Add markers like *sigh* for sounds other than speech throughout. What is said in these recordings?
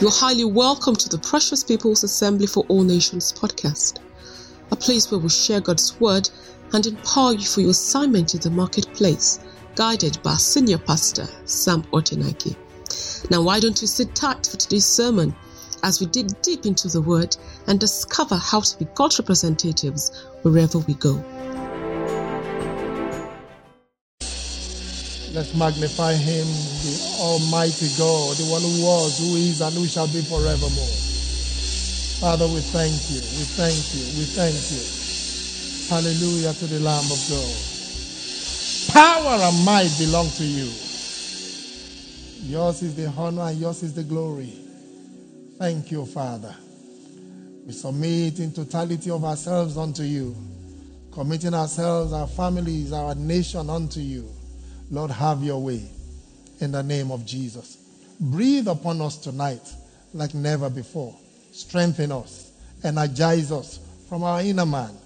You're highly welcome to the Precious People's Assembly for All Nations podcast, a place where we share God's Word and empower you for your assignment in the marketplace, guided by senior pastor, Sam Otenaike. Now, why don't you sit tight for today's sermon as we dig deep into the Word and discover how to be God's representatives wherever we go. Let's magnify him, the Almighty God, the one who was, who is, and who shall be forevermore. Father, we thank you, we thank you, we thank you. Hallelujah to the Lamb of God. Power and might belong to you. Yours is the honor and yours is the glory. Thank you, Father. We submit in totality of ourselves unto you, committing ourselves, our families, our nation unto you. Lord, have your way in the name of Jesus. Breathe upon us tonight like never before. Strengthen us, energize us from our inner man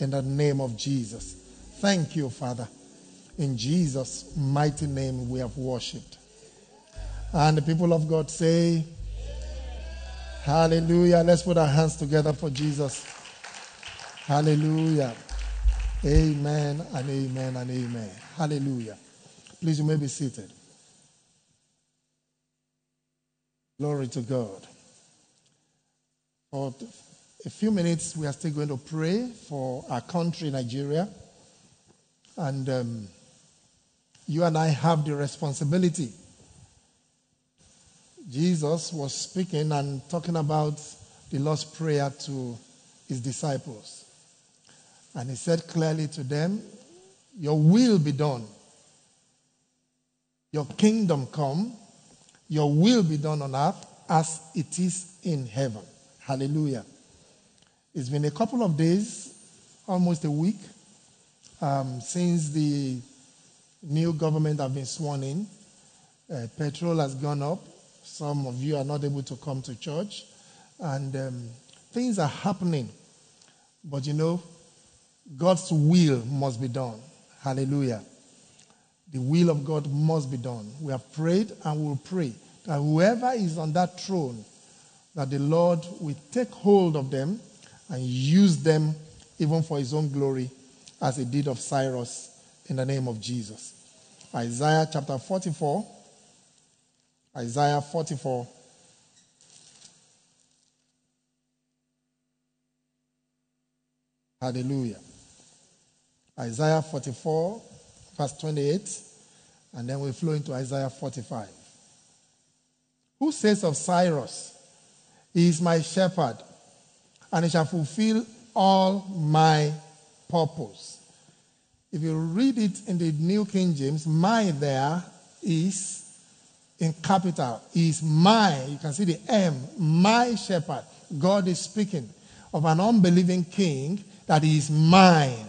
in the name of Jesus. Thank you, Father. In Jesus' mighty name we have worshipped. And the people of God say, Hallelujah. Let's put our hands together for Jesus. Hallelujah. Amen and amen and amen. Hallelujah. Please, you may be seated. Glory to God. For a few minutes, we are still going to pray for our country, Nigeria. And um, you and I have the responsibility. Jesus was speaking and talking about the Lord's Prayer to his disciples. And he said clearly to them, Your will be done your kingdom come, your will be done on earth as it is in heaven. Hallelujah. It's been a couple of days, almost a week, um, since the new government have been sworn in. Uh, petrol has gone up. Some of you are not able to come to church. And um, things are happening. But you know, God's will must be done. Hallelujah. The will of God must be done. We have prayed and will pray that whoever is on that throne, that the Lord will take hold of them and use them even for his own glory, as he did of Cyrus in the name of Jesus. Isaiah chapter 44. Isaiah 44. Hallelujah. Isaiah 44 verse 28, and then we flow into Isaiah 45. Who says of Cyrus, He is my shepherd, and he shall fulfill all my purpose. If you read it in the New King James, my there is in capital, is my, you can see the M, my shepherd. God is speaking of an unbelieving king that is mine.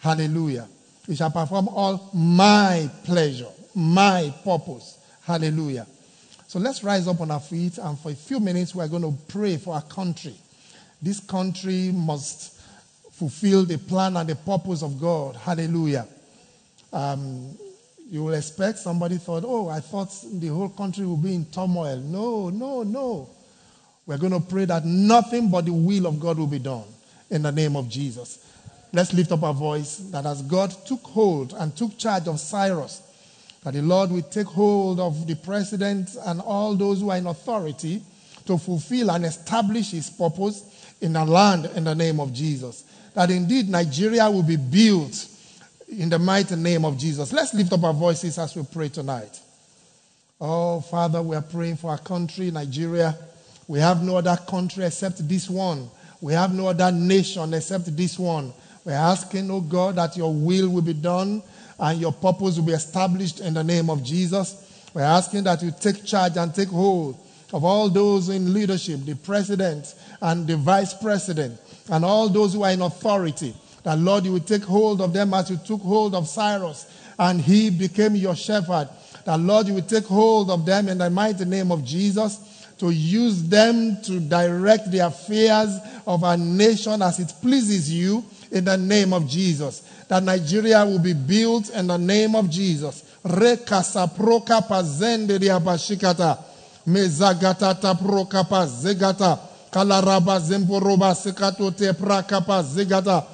Hallelujah. He shall perform all my pleasure, my purpose. Hallelujah. So let's rise up on our feet and for a few minutes we're going to pray for our country. This country must fulfill the plan and the purpose of God. Hallelujah. Um, you will expect somebody thought, oh, I thought the whole country will be in turmoil. No, no, no. We're going to pray that nothing but the will of God will be done in the name of Jesus. Let's lift up our voice that as God took hold and took charge of Cyrus, that the Lord will take hold of the president and all those who are in authority to fulfill and establish his purpose in the land in the name of Jesus. That indeed Nigeria will be built in the mighty name of Jesus. Let's lift up our voices as we pray tonight. Oh, Father, we are praying for our country, Nigeria. We have no other country except this one. We have no other nation except this one. We're asking, oh God, that your will will be done and your purpose will be established in the name of Jesus. We're asking that you take charge and take hold of all those in leadership, the president and the vice president, and all those who are in authority. That, Lord, you will take hold of them as you took hold of Cyrus and he became your shepherd. That, Lord, you will take hold of them in the mighty name of Jesus to use them to direct the affairs of our nation as it pleases you in the name of Jesus. That Nigeria will be built in the name of Jesus. Mezagata taprokapa zegata. Kalaraba zemporoba sekato te prakapa zegata.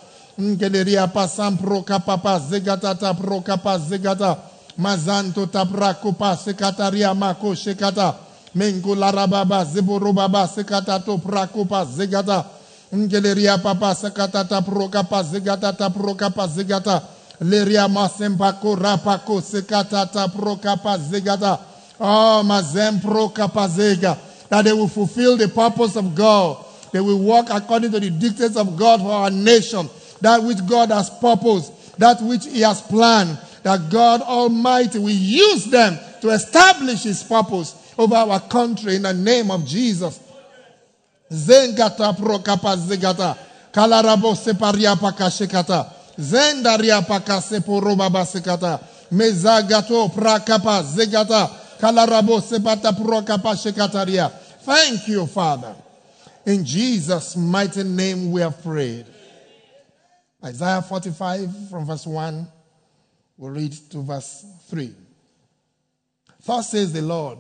Ngeleria pasampro kapapa zegata tapro kapa zegata. Mazanto taprakopa sekataria mako shekata. Mengo larababa zeborobaba sekata to prakopa zegata. Ngeleria papa sekata tapro kapa zegata tapro kapa zegata. Leria masempako rapako sekata tapro kapa zegata. Oh, mazempro kapa zega. That they will fulfill the purpose of God. They will walk according to the dictates of God for our nation that which God has purposed, that which He has planned, that God Almighty will use them to establish His purpose over our country in the name of Jesus. Zengata prokapa zegata. Kalarabo separia pakashekata. Zendaria pakaseporoba basekata. Mezagato prakapa zegata. Kalarabo sepata prokapa shekataria. Thank you, Father. In Jesus' mighty name we have prayed. Isaiah 45 from verse 1, we'll read to verse 3. Thus says the Lord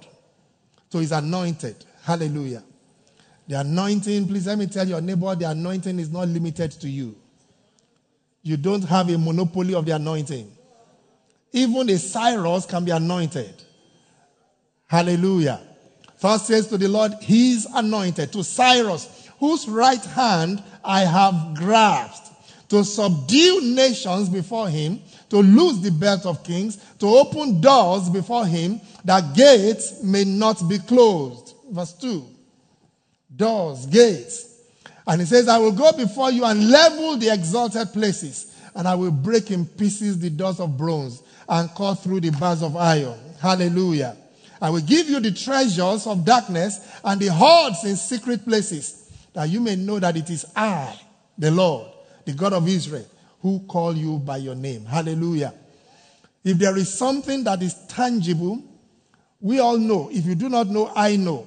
to his anointed. Hallelujah. The anointing, please let me tell your neighbor, the anointing is not limited to you. You don't have a monopoly of the anointing. Even a Cyrus can be anointed. Hallelujah. Thus says to the Lord, He's anointed, to Cyrus, whose right hand I have grasped to subdue nations before him, to loose the belt of kings, to open doors before him, that gates may not be closed. Verse 2. Doors, gates. And he says, I will go before you and level the exalted places, and I will break in pieces the doors of bronze and cut through the bars of iron. Hallelujah. I will give you the treasures of darkness and the hoards in secret places, that you may know that it is I, the Lord, the God of Israel, who call you by your name. Hallelujah. If there is something that is tangible, we all know, if you do not know, I know,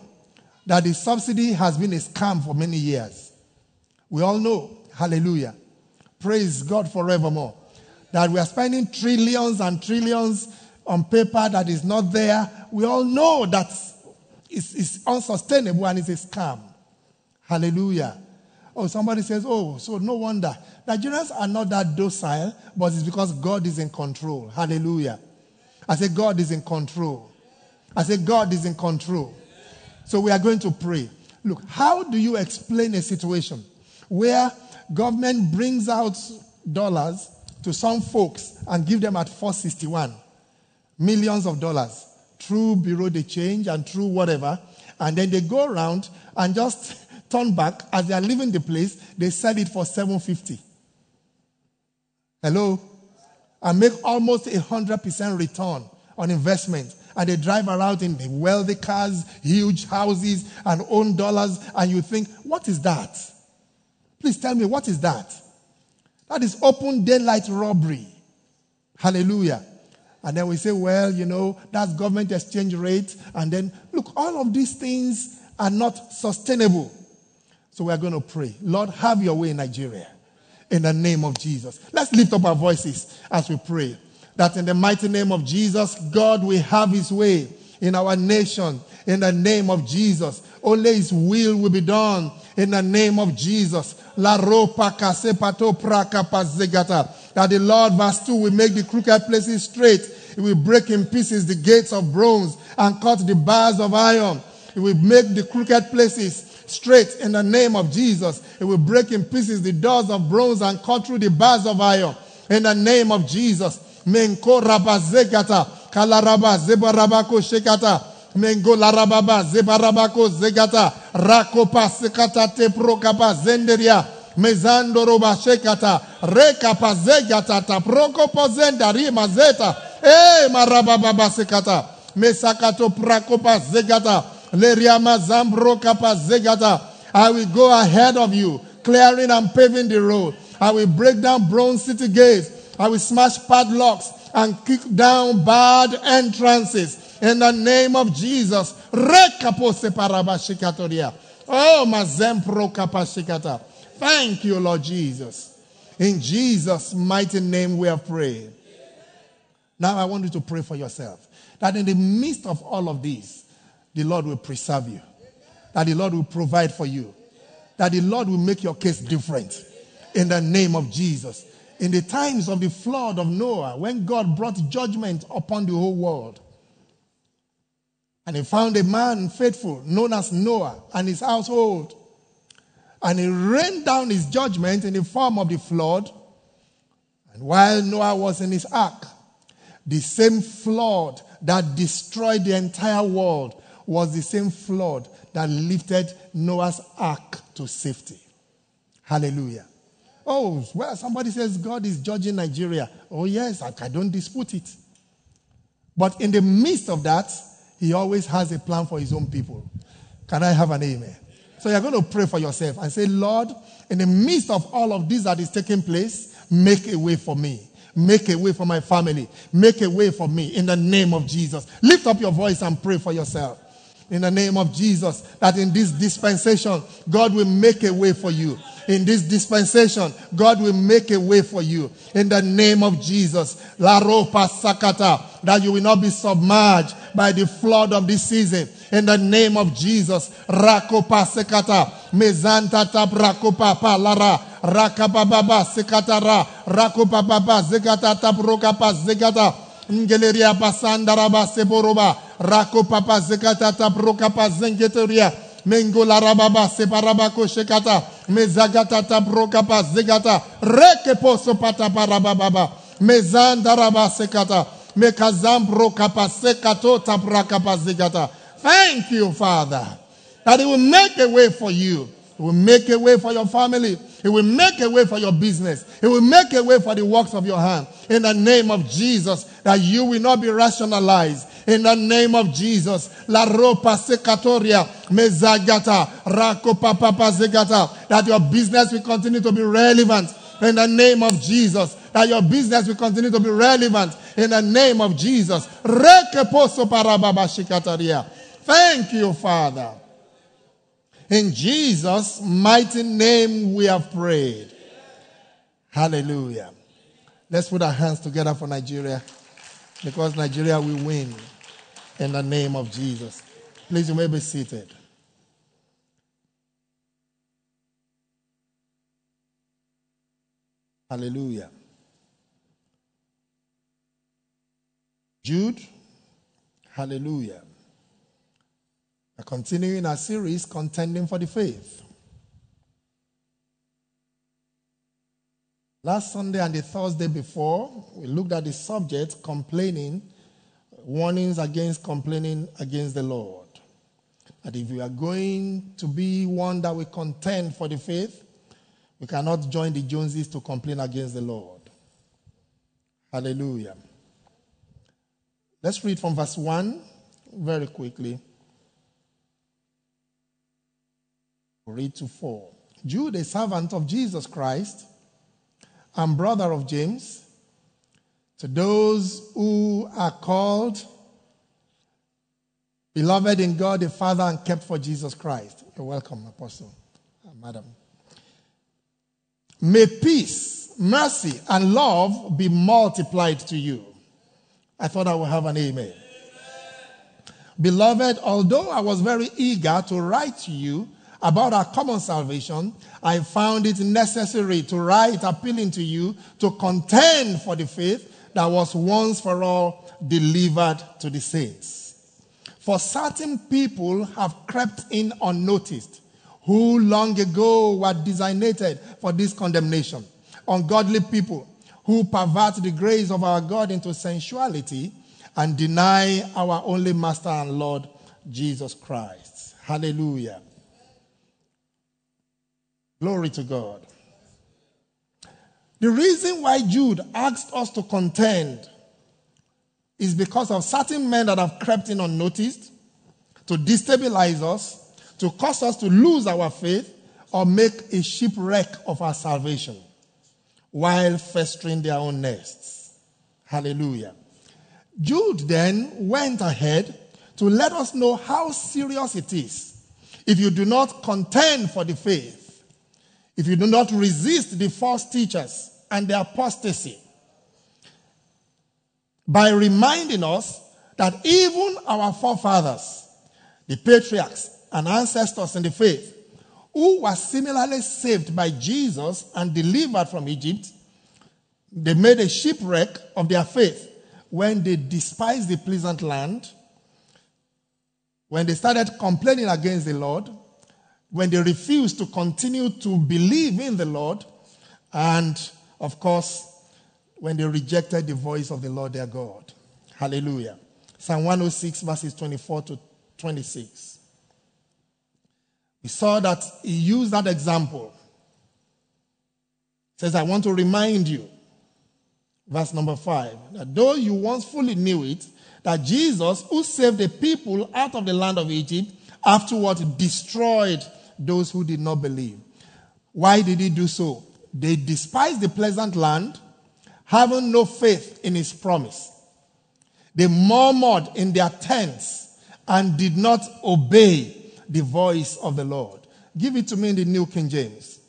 that the subsidy has been a scam for many years. We all know. Hallelujah. Praise God forevermore. That we are spending trillions and trillions on paper that is not there. We all know that it's, it's unsustainable and it's a scam. Hallelujah. Oh, somebody says, oh, so no wonder. Nigerians are not that docile, but it's because God is in control. Hallelujah. I say, God is in control. I say, God is in control. So we are going to pray. Look, how do you explain a situation where government brings out dollars to some folks and give them at 461 millions of dollars through bureau de change and through whatever, and then they go around and just *laughs* turn back as they are leaving the place, they sell it for 750. Hello? And make almost a hundred percent return on investment. And they drive around in the wealthy cars, huge houses, and own dollars, and you think, what is that? Please tell me, what is that? That is open daylight robbery. Hallelujah. And then we say, well, you know, that's government exchange rate. And then, look, all of these things are not sustainable. So we are going to pray. Lord, have your way in Nigeria. In the name of Jesus. Let's lift up our voices as we pray. That in the mighty name of Jesus, God will have his way in our nation. In the name of Jesus. Only his will will be done. In the name of Jesus. La ropa. That the Lord, verse 2, will make the crooked places straight. He will break in pieces the gates of bronze and cut the bars of iron. He will make the crooked places straight in the name of Jesus. It will break in pieces the doors of bronze and cut through the bars of iron in the name of Jesus. Menko rabazegata, kalaraba zebarabako shekata, mengo larababa zebarabako zegata, rakopa sekata teprokapa zenderia, mezando roba shekata, rekapa zegata taprokopo zendari mazeta, eh marababa sekata, mesakato prakopa zegata, Leriama Zambro Kapa Zegata. I will go ahead of you, clearing and paving the road. I will break down bronze city gates. I will smash padlocks and kick down bad entrances. In the name of Jesus. Oh, Mazempro. Thank you, Lord Jesus. In Jesus' mighty name we have prayed. Now I want you to pray for yourself. That in the midst of all of this, the Lord will preserve you, that the Lord will provide for you, that the Lord will make your case different in the name of Jesus. In the times of the flood of Noah, when God brought judgment upon the whole world, and he found a man faithful known as Noah and his household. And he rained down his judgment in the form of the flood. And while Noah was in his ark, the same flood that destroyed the entire world was the same flood that lifted Noah's ark to safety. Hallelujah. Oh, well, somebody says God is judging Nigeria. Oh, yes, I, don't dispute it. But in the midst of that, he always has a plan for his own people. Can I have an amen? So you're going to pray for yourself and say, Lord, in the midst of all of this that is taking place, make a way for me. Make a way for my family. Make a way for me in the name of Jesus. Lift up your voice and pray for yourself. In the name of Jesus, that in this dispensation, God will make a way for you in this dispensation, God will make a way for you. In the name of Jesus. La ropa sakata. That you will not be submerged by the flood of this season. In the name of Jesus. Rakopa sekata. Mezanta tap rakopa pa lara. Rakababa sekatara. Rakopa baba zekata tap rokapa zekata. Ngeleria. Rakopapa zekata tap zengeteria. Mengola rababa separaba koshekata. Mezagata tabrokapa zegata. Reke poso pata parababa. Mezanda raba sekata. Zegata. Thank you, Father, that He will make a way for you. He will make a way for your family. He will make a way for your business. He will make a way for the works of your hand. In the name of Jesus, that you will not be rationalized in the name of Jesus. La ropa secatoria mezagata rako papa zegata that your business will continue to be relevant in the name of Jesus. That your business will continue to be relevant in the name of Jesus. Thank you, Father. In Jesus' mighty name we have prayed. Hallelujah. Let's put our hands together for Nigeria because Nigeria will win in the name of Jesus. Please, you may be seated. Hallelujah. Jude, hallelujah. We're continuing our series, Contending for the Faith. Last Sunday and the Thursday before, we looked at the subject, complaining warnings against complaining against the Lord. That if we are going to be one that we contend for the faith, we cannot join the Joneses to complain against the Lord. Hallelujah. Let's read from verse 1 very quickly. Read to 4. Jude, a servant of Jesus Christ and brother of James, to those who are called, beloved in God the Father, and kept for Jesus Christ. You're welcome, Apostle, uh, Madam. May peace, mercy, and love be multiplied to you. I thought I would have an amen. amen. Beloved, although I was very eager to write to you about our common salvation, I found it necessary to write appealing to you to contend for the faith that was once for all delivered to the saints. For certain people have crept in unnoticed, who long ago were designated for this condemnation. Ungodly people who pervert the grace of our God into sensuality and deny our only Master and Lord, Jesus Christ. Hallelujah. Glory to God. The reason why Jude asked us to contend is because of certain men that have crept in unnoticed to destabilize us, to cause us to lose our faith, or make a shipwreck of our salvation while festering their own nests. Hallelujah. Jude then went ahead to let us know how serious it is if you do not contend for the faith if you do not resist the false teachers and the apostasy, by reminding us that even our forefathers, the patriarchs and ancestors in the faith, who were similarly saved by Jesus and delivered from Egypt, they made a shipwreck of their faith when they despised the pleasant land, when they started complaining against the Lord, when they refused to continue to believe in the Lord, and of course, when they rejected the voice of the Lord their God. Hallelujah. Psalm 106, verses 24 to 26. We saw that he used that example. He says, I want to remind you, verse number 5, that though you once fully knew it, that Jesus, who saved the people out of the land of Egypt, afterward destroyed those who did not believe. Why did he do so? They despised the pleasant land, having no faith in his promise. They murmured in their tents and did not obey the voice of the Lord. Give it to me in the New King James.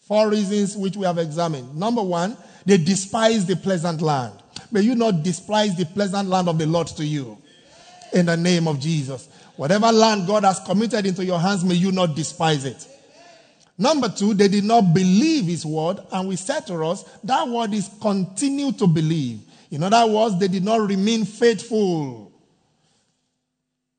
Four reasons which we have examined. Number one, they despise the pleasant land. May you not despise the pleasant land of the Lord to you. In the name of Jesus. Whatever land God has committed into your hands, may you not despise it. Number two, they did not believe his word, and we said to us that word is continue to believe. In other words, they did not remain faithful.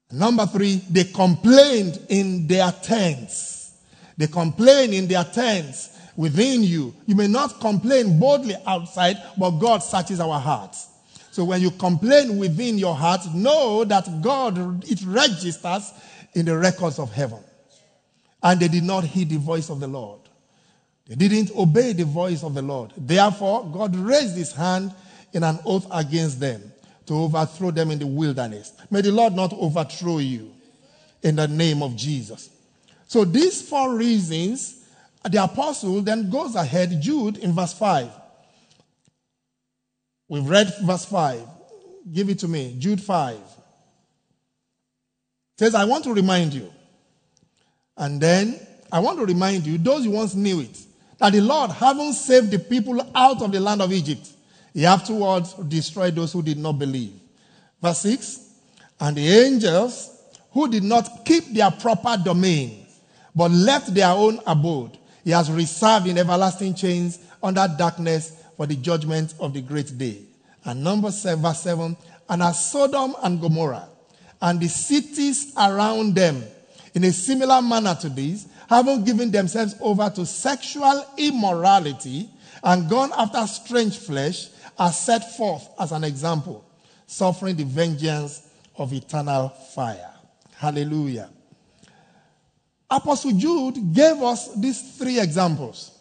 Number three, they complained in their tents. They complained in their tents within you. You may not complain boldly outside, but God searches our hearts. So when you complain within your heart, know that God, it registers in the records of heaven. And they did not heed the voice of the Lord. They didn't obey the voice of the Lord. Therefore, God raised his hand in an oath against them to overthrow them in the wilderness. May the Lord not overthrow you in the name of Jesus. So, these four reasons the apostle then goes ahead, Jude in verse 5. We've read verse 5. Give it to me. Jude 5. says, I want to remind you. And then I want to remind you, those who once knew it, that the Lord, having saved the people out of the land of Egypt, he afterwards destroyed those who did not believe. Verse 6 And the angels who did not keep their proper domain, but left their own abode, he has reserved in everlasting chains under darkness for the judgment of the great day. And number seven, verse 7 And as Sodom and Gomorrah and the cities around them, in a similar manner to these, having given themselves over to sexual immorality and gone after strange flesh, are set forth as an example, suffering the vengeance of eternal fire. Hallelujah. Apostle Jude gave us these three examples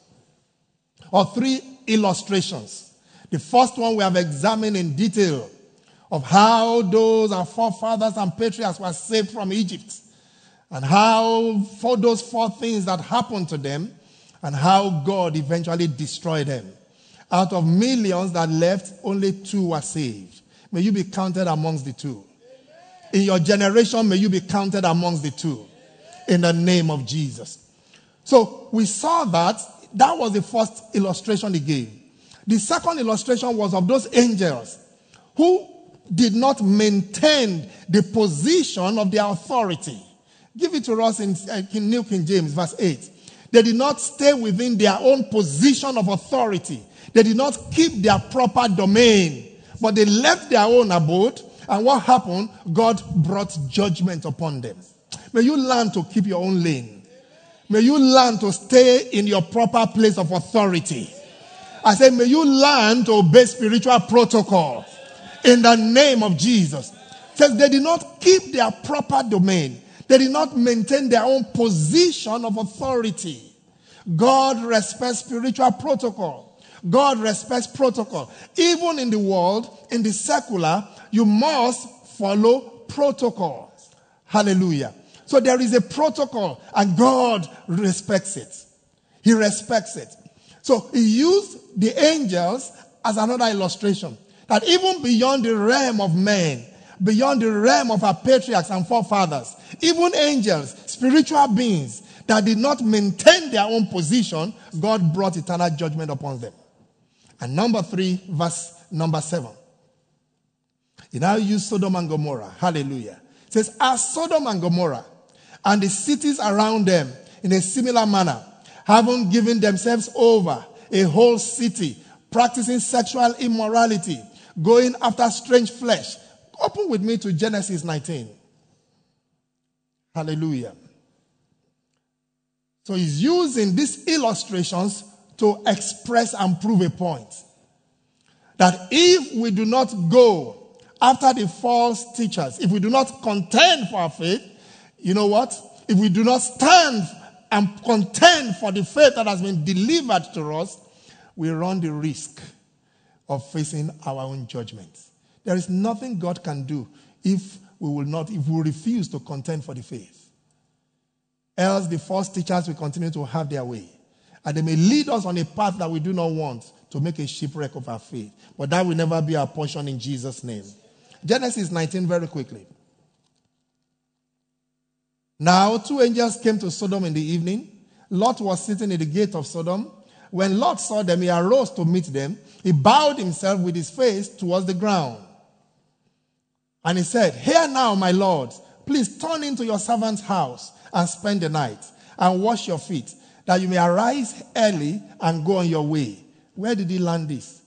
or three illustrations. The first one we have examined in detail of how those our forefathers and patriarchs were saved from Egypt and how for those four things that happened to them and how God eventually destroyed them. Out of millions that left, only two were saved. May you be counted amongst the two. In your generation, may you be counted amongst the two in the name of Jesus. So we saw that that was the first illustration he gave. The second illustration was of those angels who did not maintain the position of their authority. Give it to us in, uh, in New King James, verse 8. They did not stay within their own position of authority. They did not keep their proper domain, but they left their own abode. And what happened? God brought judgment upon them. May you learn to keep your own lane. May you learn to stay in your proper place of authority. I say, may you learn to obey spiritual protocol in the name of Jesus. Says they did not keep their proper domain. They did not maintain their own position of authority. God respects spiritual protocol. God respects protocol. Even in the world, in the secular, you must follow protocol. Hallelujah. So there is a protocol, and God respects it. He respects it. So he used the angels as another illustration that even beyond the realm of men, beyond the realm of our patriarchs and forefathers, even angels, spiritual beings that did not maintain their own position, God brought eternal judgment upon them. And number three, verse number seven. He now used Sodom and Gomorrah. Hallelujah It says, As Sodom and Gomorrah and the cities around them in a similar manner, having given themselves over a whole city, practicing sexual immorality, going after strange flesh. Open with me to Genesis 19. Hallelujah. So he's using these illustrations to express and prove a point. That if we do not go after the false teachers, if we do not contend for our faith, you know what? If we do not stand and contend for the faith that has been delivered to us, we run the risk of facing our own judgment. There is nothing God can do if we will not, if we refuse to contend for the faith. Else the false teachers will continue to have their way. And they may lead us on a path that we do not want to make a shipwreck of our faith. But that will never be our portion in Jesus' name. Genesis 19, very quickly. Now, two angels came to Sodom in the evening. Lot was sitting at the gate of Sodom. When Lot saw them, he arose to meet them. He bowed himself with his face towards the ground. And he said, Here now, my Lord, please turn into your servant's house and spend the night and wash your feet, that you may arise early and go on your way. Where did he learn this?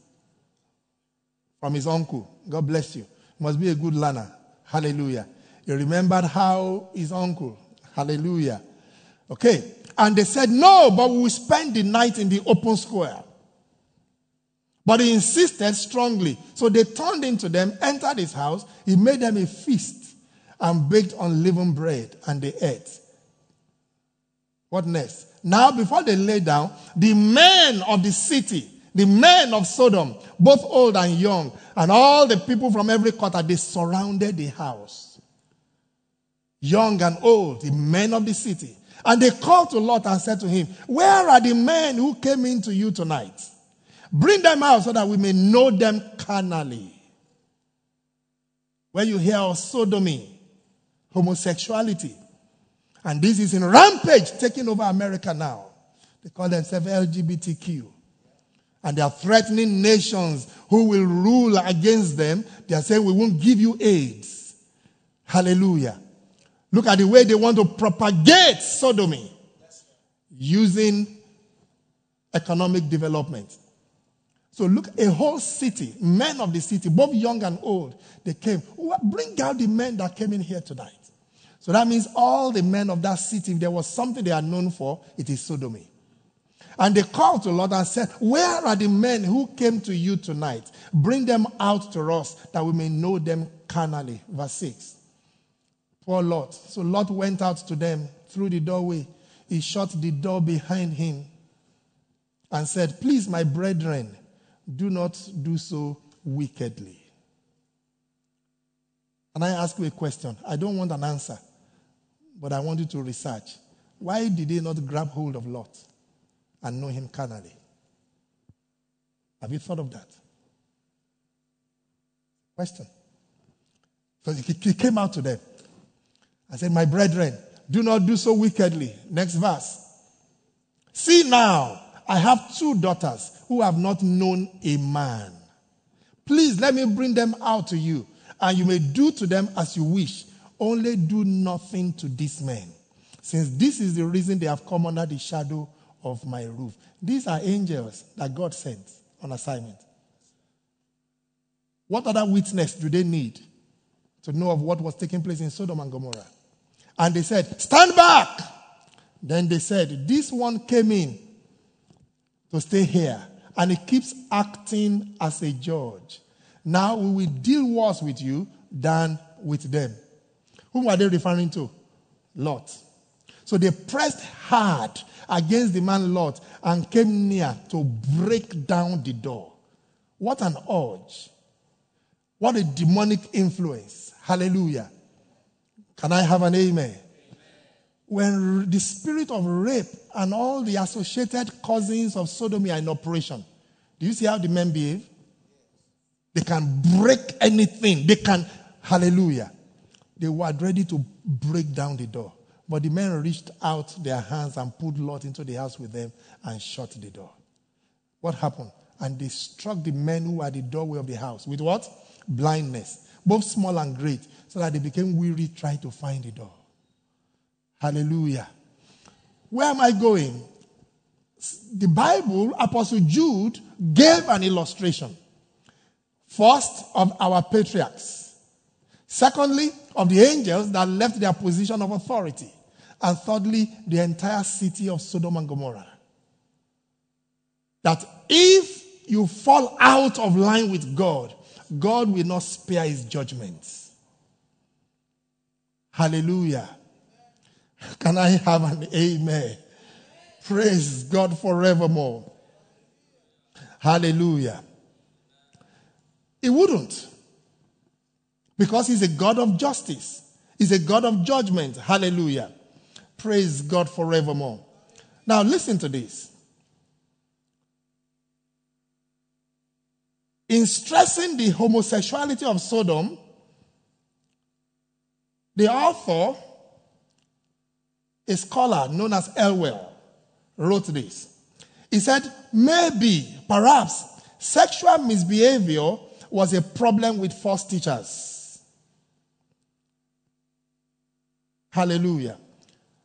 From his uncle. God bless you. Must be a good learner. Hallelujah. He remembered how his uncle. Hallelujah. Okay. And they said, No, but we will spend the night in the open square. But he insisted strongly. So they turned into them, entered his house. He made them a feast and baked unleavened bread, and they ate. What next? Now, before they lay down, the men of the city, the men of Sodom, both old and young, and all the people from every quarter, they surrounded the house. Young and old, the men of the city. And they called to Lot and said to him, Where are the men who came into you tonight? Bring them out so that we may know them carnally. When you hear of sodomy, homosexuality, and this is in rampage taking over America now. They call themselves LGBTQ. And they are threatening nations who will rule against them. They are saying, We won't give you AIDS. Hallelujah. Look at the way they want to propagate sodomy using economic development. So look, a whole city, men of the city, both young and old, they came. Bring out the men that came in here tonight. So that means all the men of that city, if there was something they are known for, it is sodomy. And they called to the Lord and said, Where are the men who came to you tonight? Bring them out to us that we may know them carnally. Verse 6. Poor Lot. So Lot went out to them through the doorway. He shut the door behind him and said, Please, my brethren, do not do so wickedly. And I ask you a question. I don't want an answer, but I want you to research. Why did they not grab hold of Lot and know him carnally? Have you thought of that? Question. So he came out to them. I said, My brethren, do not do so wickedly. Next verse. See now, I have two daughters who have not known a man. Please let me bring them out to you, and you may do to them as you wish. Only do nothing to these men, since this is the reason they have come under the shadow of my roof. These are angels that God sent on assignment. What other witness do they need to know of what was taking place in Sodom and Gomorrah? And they said, Stand back. Then they said, This one came in to stay here, and he keeps acting as a judge. Now we will deal worse with you than with them. Whom are they referring to? Lot. So they pressed hard against the man Lot and came near to break down the door. What an urge. What a demonic influence. Hallelujah. Can I have an amen? When the spirit of rape and all the associated cousins of sodomy are in operation, do you see how the men behave? They can break anything. They can, hallelujah. They were ready to break down the door. But the men reached out their hands and put Lot into the house with them and shut the door. What happened? And they struck the men who were at the doorway of the house with what? Blindness. Both small and great, so that they became weary trying to find the door. Hallelujah. Where am I going? The Bible, Apostle Jude gave an illustration. First, of our patriarchs. Secondly, of the angels that left their position of authority. And thirdly, the entire city of Sodom and Gomorrah. That if you fall out of line with God, God will not spare his judgments. Hallelujah. Can I have an amen? Praise God forevermore. Hallelujah. He wouldn't. Because he's a God of justice. He's a God of judgment. Hallelujah. Praise God forevermore. Now, listen to this. In stressing the homosexuality of Sodom, the author, a scholar known as Elwell, wrote this. He said, maybe, perhaps, sexual misbehavior was a problem with false teachers. Hallelujah.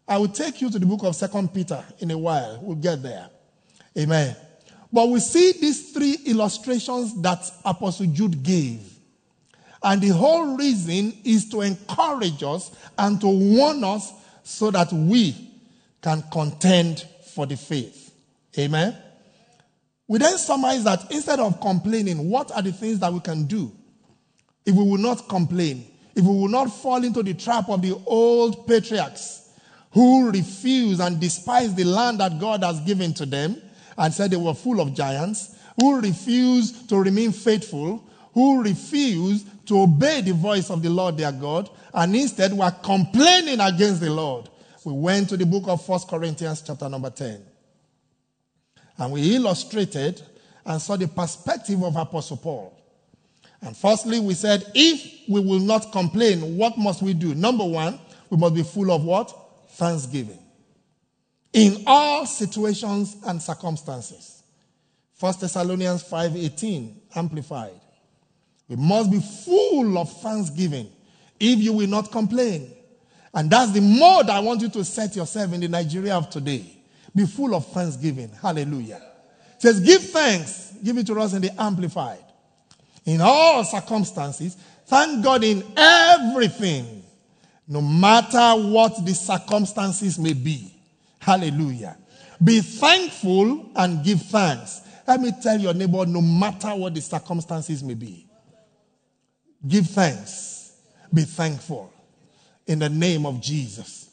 I will take you to the book of Second Peter in a while. We'll get there. Amen. But we see these three illustrations that Apostle Jude gave. And the whole reason is to encourage us and to warn us so that we can contend for the faith. Amen. We then summarize that instead of complaining, what are the things that we can do if we will not complain, if we will not fall into the trap of the old patriarchs who refuse and despise the land that God has given to them and said they were full of giants, who refused to remain faithful, who refused to obey the voice of the Lord their God, and instead were complaining against the Lord. We went to the book of First Corinthians, chapter number 10. And we illustrated and saw the perspective of Apostle Paul. And firstly, we said, if we will not complain, what must we do? Number one, we must be full of what? Thanksgiving. In all situations and circumstances. 1 Thessalonians 5:18 amplified. We must be full of thanksgiving if you will not complain. And that's the mode I want you to set yourself in the Nigeria of today. Be full of thanksgiving. Hallelujah. It says, give thanks. Give it to us in the Amplified. In all circumstances, thank God in everything, no matter what the circumstances may be. Hallelujah. Be thankful and give thanks. Let me tell your neighbor, no matter what the circumstances may be, give thanks. Be thankful in the name of Jesus.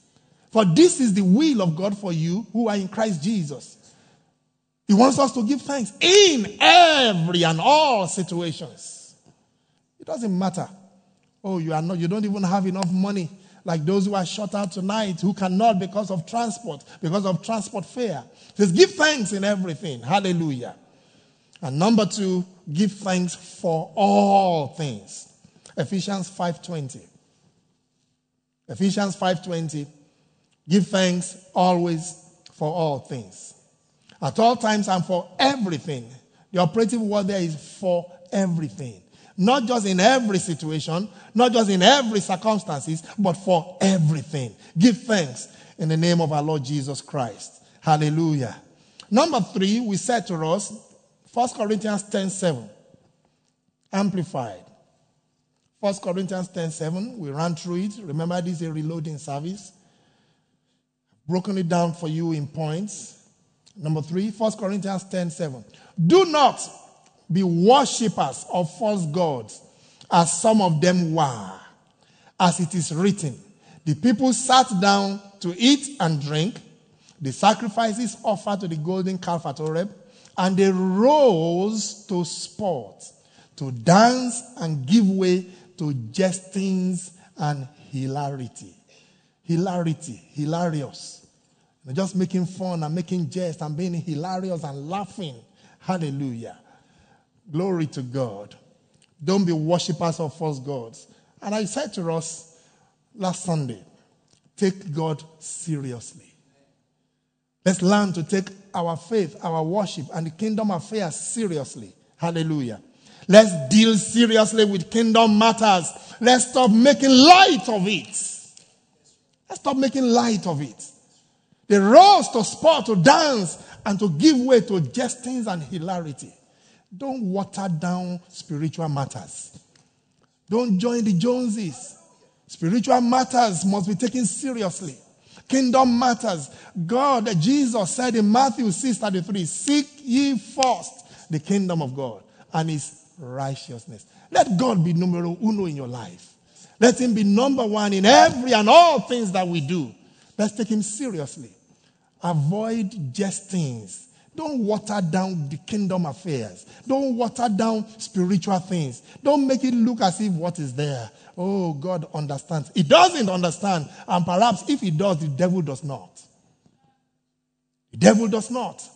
For this is the will of God for you who are in Christ Jesus. He wants us to give thanks in every and all situations. It doesn't matter. Oh, you are not, you don't even have enough money like those who are shut out tonight who cannot because of transport, because of transport fare. Says, give thanks in everything. Hallelujah. And number two, give thanks for all things. Ephesians 5.20. Ephesians 5.20 Give thanks always for all things. At all times and for everything. The operative word there is for everything. Not just in every situation, not just in every circumstances, but for everything. Give thanks in the name of our Lord Jesus Christ. Hallelujah. Number three, we said to us, 1 Corinthians 10 7. Amplified. 1 Corinthians 10 7. We ran through it. Remember, this is a reloading service broken it down for you in points. Number three, 1 Corinthians 10 7. Do not be worshippers of false gods, as some of them were. As it is written, the people sat down to eat and drink, the sacrifices offered to the golden calf at Horeb, and they rose to sport, to dance and give way to jestings and hilarity hilarity, hilarious. Just making fun and making jest and being hilarious and laughing. Hallelujah. Glory to God. Don't be worshippers of false gods. And I said to us last Sunday, take God seriously. Let's learn to take our faith, our worship, and the kingdom affairs seriously. Hallelujah. Let's deal seriously with kingdom matters. Let's stop making light of it. Let's stop making light of it. The rose to sport, to dance, and to give way to jestings and hilarity. Don't water down spiritual matters. Don't join the Joneses. Spiritual matters must be taken seriously. Kingdom matters. God, Jesus said in Matthew 6 33, Seek ye first the kingdom of God and his righteousness. Let God be numero uno in your life. Let him be number one in every and all things that we do. Let's take him seriously. Avoid jestings. Don't water down the kingdom affairs. Don't water down spiritual things. Don't make it look as if what is there. Oh, God understands. He doesn't understand. And perhaps if he does, the devil does not. The devil does not.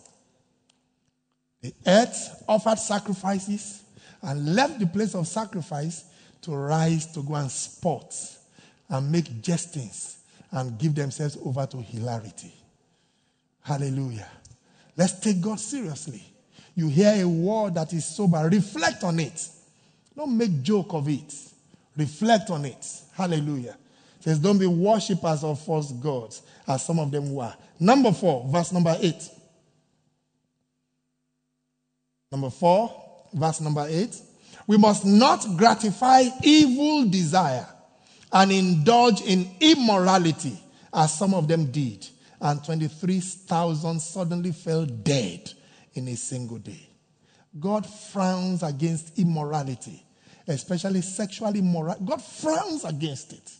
The earth offered sacrifices and left the place of sacrifice to rise to go and sport and make jestings and give themselves over to hilarity. Hallelujah. Let's take God seriously. You hear a word that is sober, reflect on it. Don't make joke of it. Reflect on it. Hallelujah. It says, don't be worshippers of false gods, as some of them were. Number four, verse number eight. Number four, verse number eight. We must not gratify evil desire and indulge in immorality, as some of them did. And 23,000 suddenly fell dead in a single day. God frowns against immorality, especially sexual immorality. God frowns against it.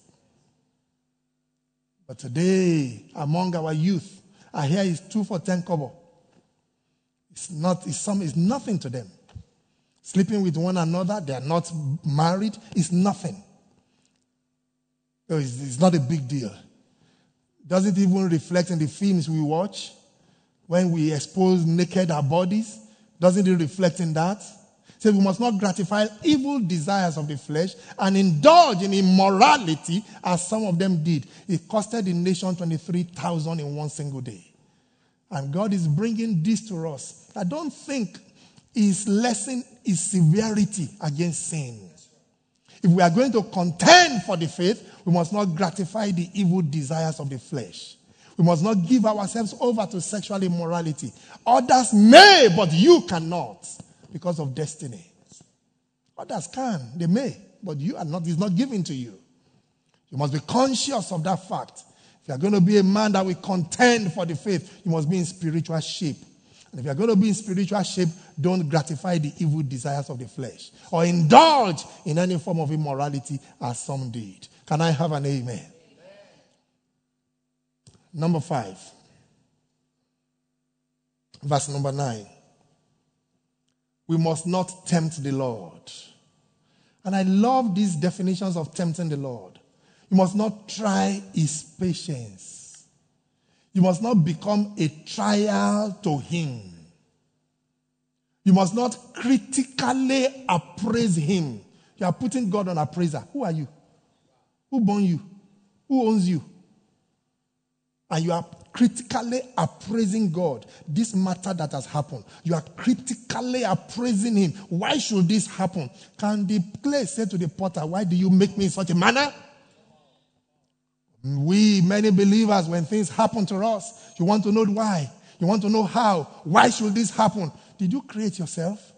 But today, among our youth, I hear it's two for ten kobo. It's not, it's, some, it's nothing to them. Sleeping with one another, they are not married, it's nothing. It's, it's not a big deal. Doesn't even reflect in the films we watch when we expose naked our bodies. Doesn't it reflect in that? So we must not gratify evil desires of the flesh and indulge in immorality as some of them did. It costed the nation 23,000 in one single day. And God is bringing this to us. I don't think His lesson is severity against sin. If we are going to contend for the faith, we must not gratify the evil desires of the flesh. We must not give ourselves over to sexual immorality. Others may, but you cannot because of destiny. Others can, they may, but you are not, it's not given to you. You must be conscious of that fact. If you are going to be a man that will contend for the faith, you must be in spiritual shape. And if you're going to be in spiritual shape, don't gratify the evil desires of the flesh or indulge in any form of immorality as some did. Can I have an amen? amen. Number five, verse number nine. We must not tempt the Lord. And I love these definitions of tempting the Lord. You must not try his patience. You must not become a trial to him. You must not critically appraise him. You are putting God on appraiser. Who are you? Who born you? Who owns you? And you are critically appraising God. This matter that has happened. You are critically appraising him. Why should this happen? Can the clay say to the potter, Why do you make me in such a manner? We, many believers, when things happen to us, you want to know why. You want to know how. Why should this happen? Did you create yourself?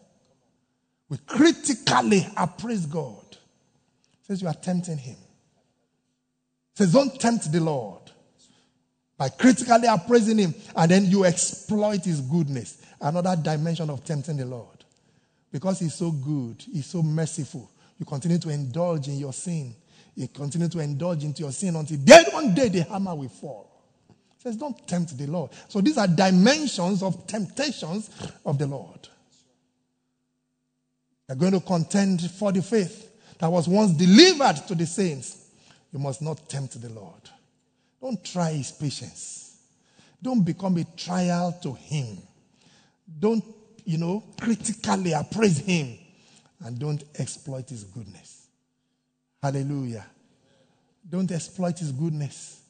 We critically appraise God. says you are tempting him. Says don't tempt the Lord by critically appraising him and then you exploit his goodness. Another dimension of tempting the Lord. Because he's so good, he's so merciful. You continue to indulge in your sin you continue to indulge into your sin until one day the hammer will fall. It says, don't tempt the Lord. So these are dimensions of temptations of the Lord. You're going to contend for the faith that was once delivered to the saints. You must not tempt the Lord. Don't try his patience. Don't become a trial to him. Don't, you know, critically appraise him. And don't exploit his goodness. Hallelujah. Don't exploit his goodness.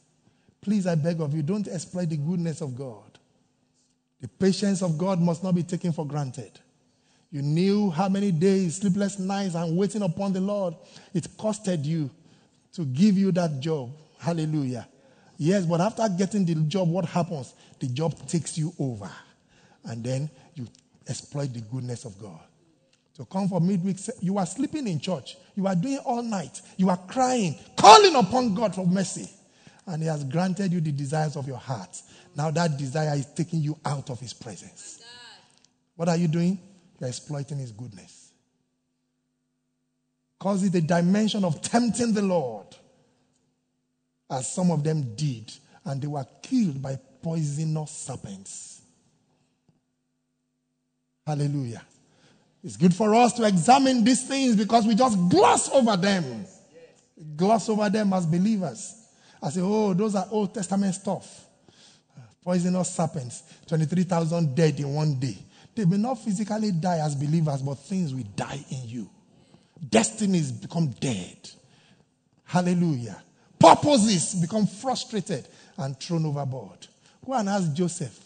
Please, I beg of you, don't exploit the goodness of God. The patience of God must not be taken for granted. You knew how many days, sleepless nights, and waiting upon the Lord it costed you to give you that job. Hallelujah. Yes, but after getting the job, what happens? The job takes you over. And then you exploit the goodness of God. To come for midweek, you are sleeping in church. You are doing all night. You are crying, calling upon God for mercy. And He has granted you the desires of your heart. Now that desire is taking you out of His presence. What are you doing? You're exploiting His goodness. Cause it a dimension of tempting the Lord, as some of them did, and they were killed by poisonous serpents. Hallelujah. It's good for us to examine these things because we just gloss over them. Gloss over them as believers. I say, oh, those are Old Testament stuff. Poisonous serpents, 23,000 dead in one day. They may not physically die as believers, but things will die in you. Destinies become dead. Hallelujah. Purposes become frustrated and thrown overboard. Go and ask Joseph.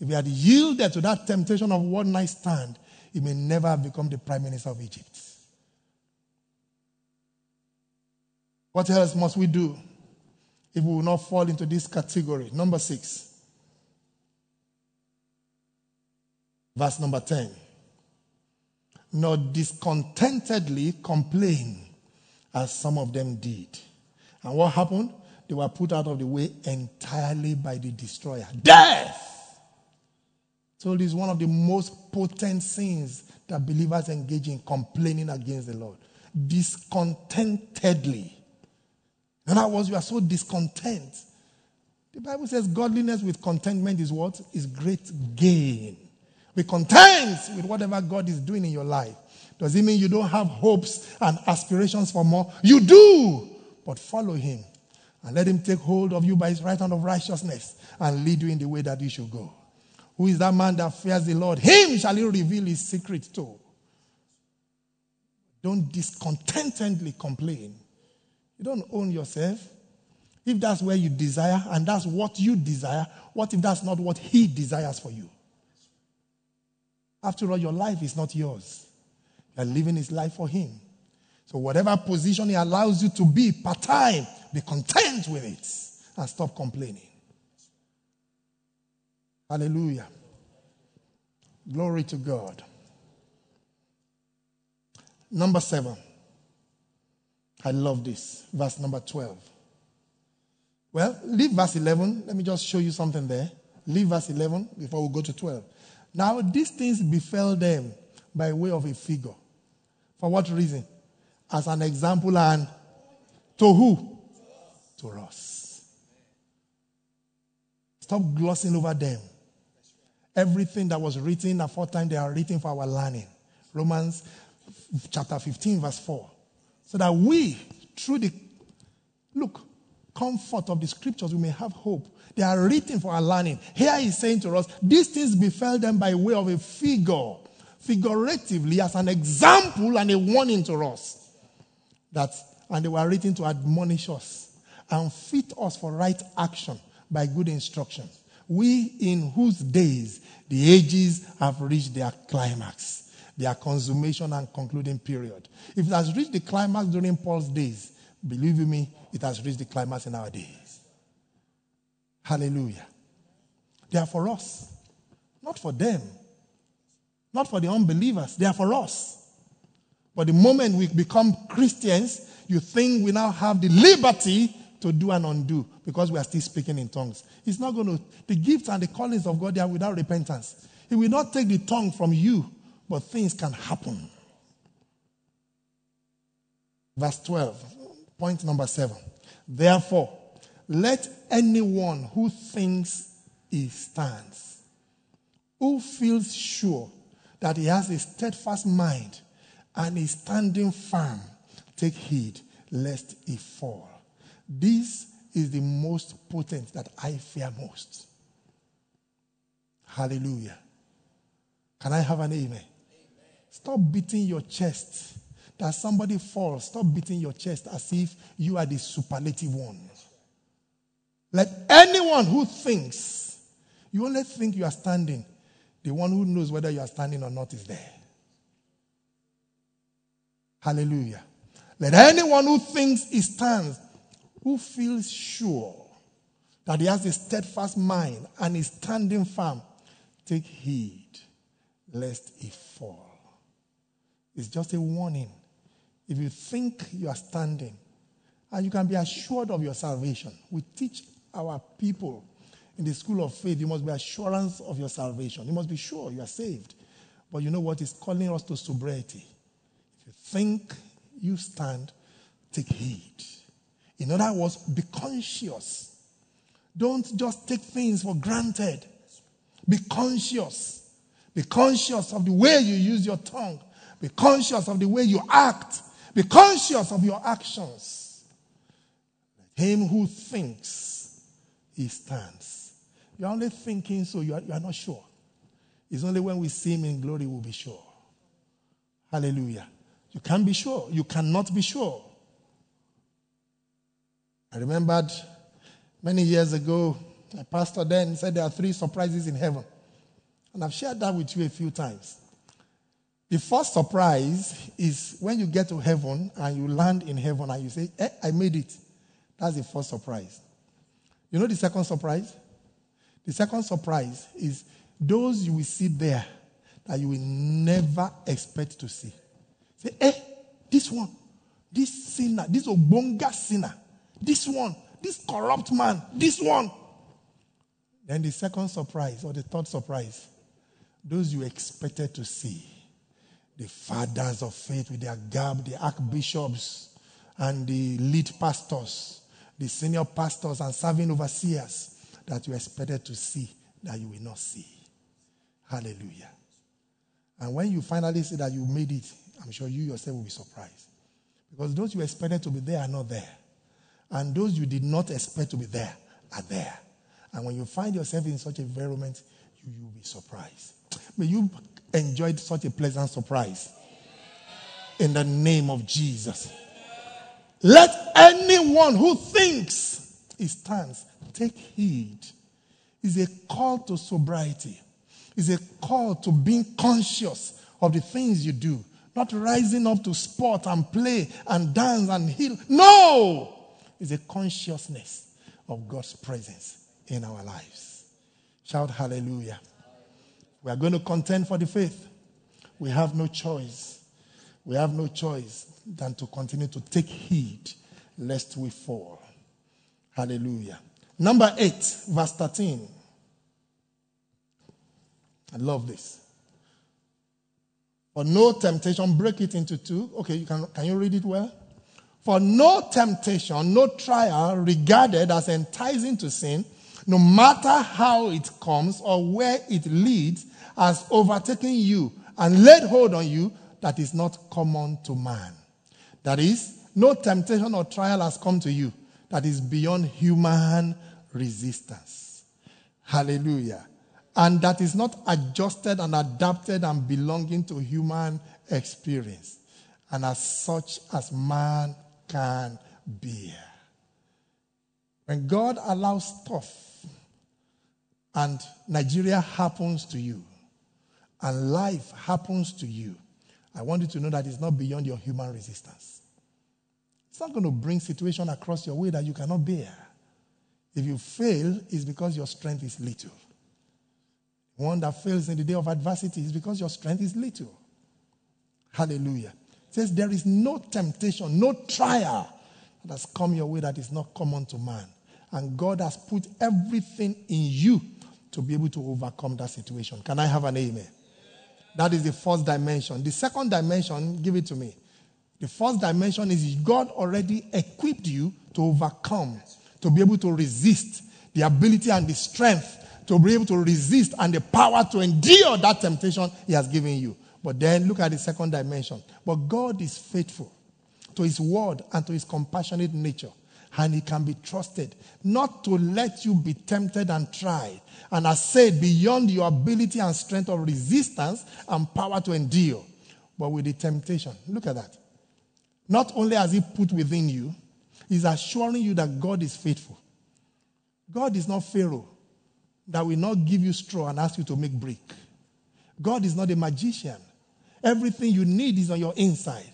If he had yielded to that temptation of one night stand, he may never have become the prime minister of Egypt. What else must we do if we will not fall into this category? Number six. Verse number 10. Nor discontentedly complain as some of them did. And what happened? They were put out of the way entirely by the destroyer. Death! So it is one of the most potent sins that believers engage in complaining against the Lord. Discontentedly. In other words, you are so discontent. The Bible says godliness with contentment is what? Is great gain. Be content with whatever God is doing in your life. Does it mean you don't have hopes and aspirations for more? You do. But follow him and let him take hold of you by his right hand of righteousness and lead you in the way that you should go. Who is that man that fears the Lord? Him shall he reveal his secret to. Don't discontentedly complain. You don't own yourself. If that's where you desire and that's what you desire, what if that's not what he desires for you? After all, your life is not yours. You're living his life for him. So, whatever position he allows you to be part time, be content with it and stop complaining. Hallelujah. Glory to God. Number seven. I love this. Verse number 12. Well, leave verse 11. Let me just show you something there. Leave verse 11 before we go to 12. Now, these things befell them by way of a figure. For what reason? As an example and to who? To us. Stop glossing over them. Everything that was written aforetime, they are written for our learning. Romans chapter 15, verse 4. So that we, through the look, comfort of the scriptures, we may have hope. They are written for our learning. Here he's saying to us, these things befell them by way of a figure, figuratively, as an example and a warning to us. That, and they were written to admonish us and fit us for right action by good instruction we in whose days the ages have reached their climax, their consummation and concluding period. If it has reached the climax during Paul's days, believe me, it has reached the climax in our days. Hallelujah. They are for us, not for them, not for the unbelievers. They are for us. But the moment we become Christians, you think we now have the liberty to do and undo because we are still speaking in tongues. It's not going to, the gifts and the callings of God, they are without repentance. He will not take the tongue from you, but things can happen. Verse 12, point number 7. Therefore, let anyone who thinks he stands, who feels sure that he has a steadfast mind and is standing firm, take heed lest he fall. This is the most potent that I fear most. Hallelujah. Can I have an amen? amen? Stop beating your chest. That somebody falls, stop beating your chest as if you are the superlative one. Let anyone who thinks, you only think you are standing, the one who knows whether you are standing or not is there. Hallelujah. Let anyone who thinks he stands, who feels sure that he has a steadfast mind and is standing firm, take heed lest he fall. It's just a warning. If you think you are standing, and you can be assured of your salvation, we teach our people in the school of faith, you must be assurance of your salvation. You must be sure you are saved. But you know what is calling us to sobriety? If you think you stand, take heed. In other words, be conscious. Don't just take things for granted. Be conscious. Be conscious of the way you use your tongue. Be conscious of the way you act. Be conscious of your actions. Let him who thinks, he stands. You're only thinking so you are, you are not sure. It's only when we see him in glory we'll be sure. Hallelujah. You can't be sure. You cannot be sure. I remembered many years ago, a pastor then said there are three surprises in heaven. And I've shared that with you a few times. The first surprise is when you get to heaven and you land in heaven and you say, eh, I made it. That's the first surprise. You know the second surprise? The second surprise is those you will see there that you will never expect to see. Say, eh, this one, this sinner, this obonga sinner, this one, this corrupt man, this one. Then the second surprise or the third surprise, those you expected to see. The fathers of faith with their garb, the archbishops and the lead pastors, the senior pastors and serving overseers that you expected to see that you will not see. Hallelujah. And when you finally see that you made it, I'm sure you yourself will be surprised. Because those you expected to be there are not there. And those you did not expect to be there are there. And when you find yourself in such an environment, you will be surprised. May you enjoy such a pleasant surprise. In the name of Jesus. Let anyone who thinks he stands take heed. It's a call to sobriety. It's a call to being conscious of the things you do, not rising up to sport and play and dance and heal. No! It's a consciousness of God's presence in our lives. Shout hallelujah. We are going to contend for the faith. We have no choice. We have no choice than to continue to take heed lest we fall. Hallelujah. Number 8, verse 13. I love this. For no temptation, break it into two. Okay, you can, can you read it well? For no temptation, no trial regarded as enticing to sin, no matter how it comes or where it leads, has overtaken you and laid hold on you that is not common to man. That is, no temptation or trial has come to you that is beyond human resistance. Hallelujah and that is not adjusted and adapted and belonging to human experience, and as such as man can bear. When God allows stuff and Nigeria happens to you, and life happens to you, I want you to know that it's not beyond your human resistance. It's not going to bring situation across your way that you cannot bear. If you fail, it's because your strength is little. One that fails in the day of adversity is because your strength is little. Hallelujah. It says there is no temptation, no trial that has come your way that is not common to man. And God has put everything in you to be able to overcome that situation. Can I have an amen? That is the first dimension. The second dimension, give it to me. The first dimension is God already equipped you to overcome, to be able to resist the ability and the strength to be able to resist and the power to endure that temptation He has given you. But then look at the second dimension. But God is faithful to His word and to His compassionate nature. And He can be trusted not to let you be tempted and tried. And as said, beyond your ability and strength of resistance and power to endure. But with the temptation, look at that. Not only has He put within you, He's assuring you that God is faithful. God is not Pharaoh that will not give you straw and ask you to make brick. God is not a magician. Everything you need is on your inside.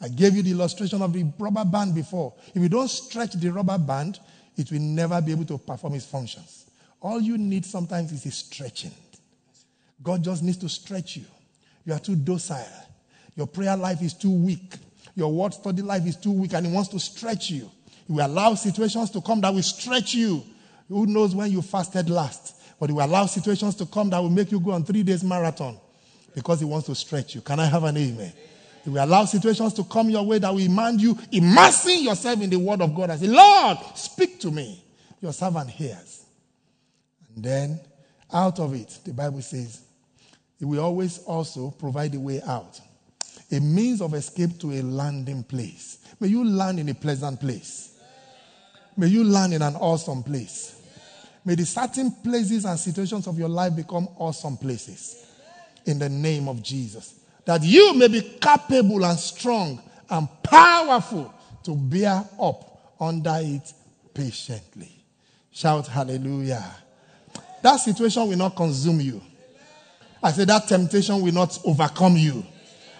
I gave you the illustration of the rubber band before. If you don't stretch the rubber band, it will never be able to perform its functions. All you need sometimes is stretching. God just needs to stretch you. You are too docile. Your prayer life is too weak. Your word study life is too weak, and He wants to stretch you. He will allow situations to come that will stretch you. Who knows when you fasted last? But He will allow situations to come that will make you go on three days marathon because He wants to stretch you. Can I have an amen? He will allow situations to come your way that will demand you immersing yourself in the Word of God. I say, Lord, speak to me. Your servant hears. And then out of it, the Bible says, it will always also provide a way out, a means of escape to a landing place. May you land in a pleasant place. May you land in an awesome place. May the certain places and situations of your life become awesome places. In the name of Jesus that you may be capable and strong and powerful to bear up under it patiently. Shout hallelujah. That situation will not consume you. I say that temptation will not overcome you,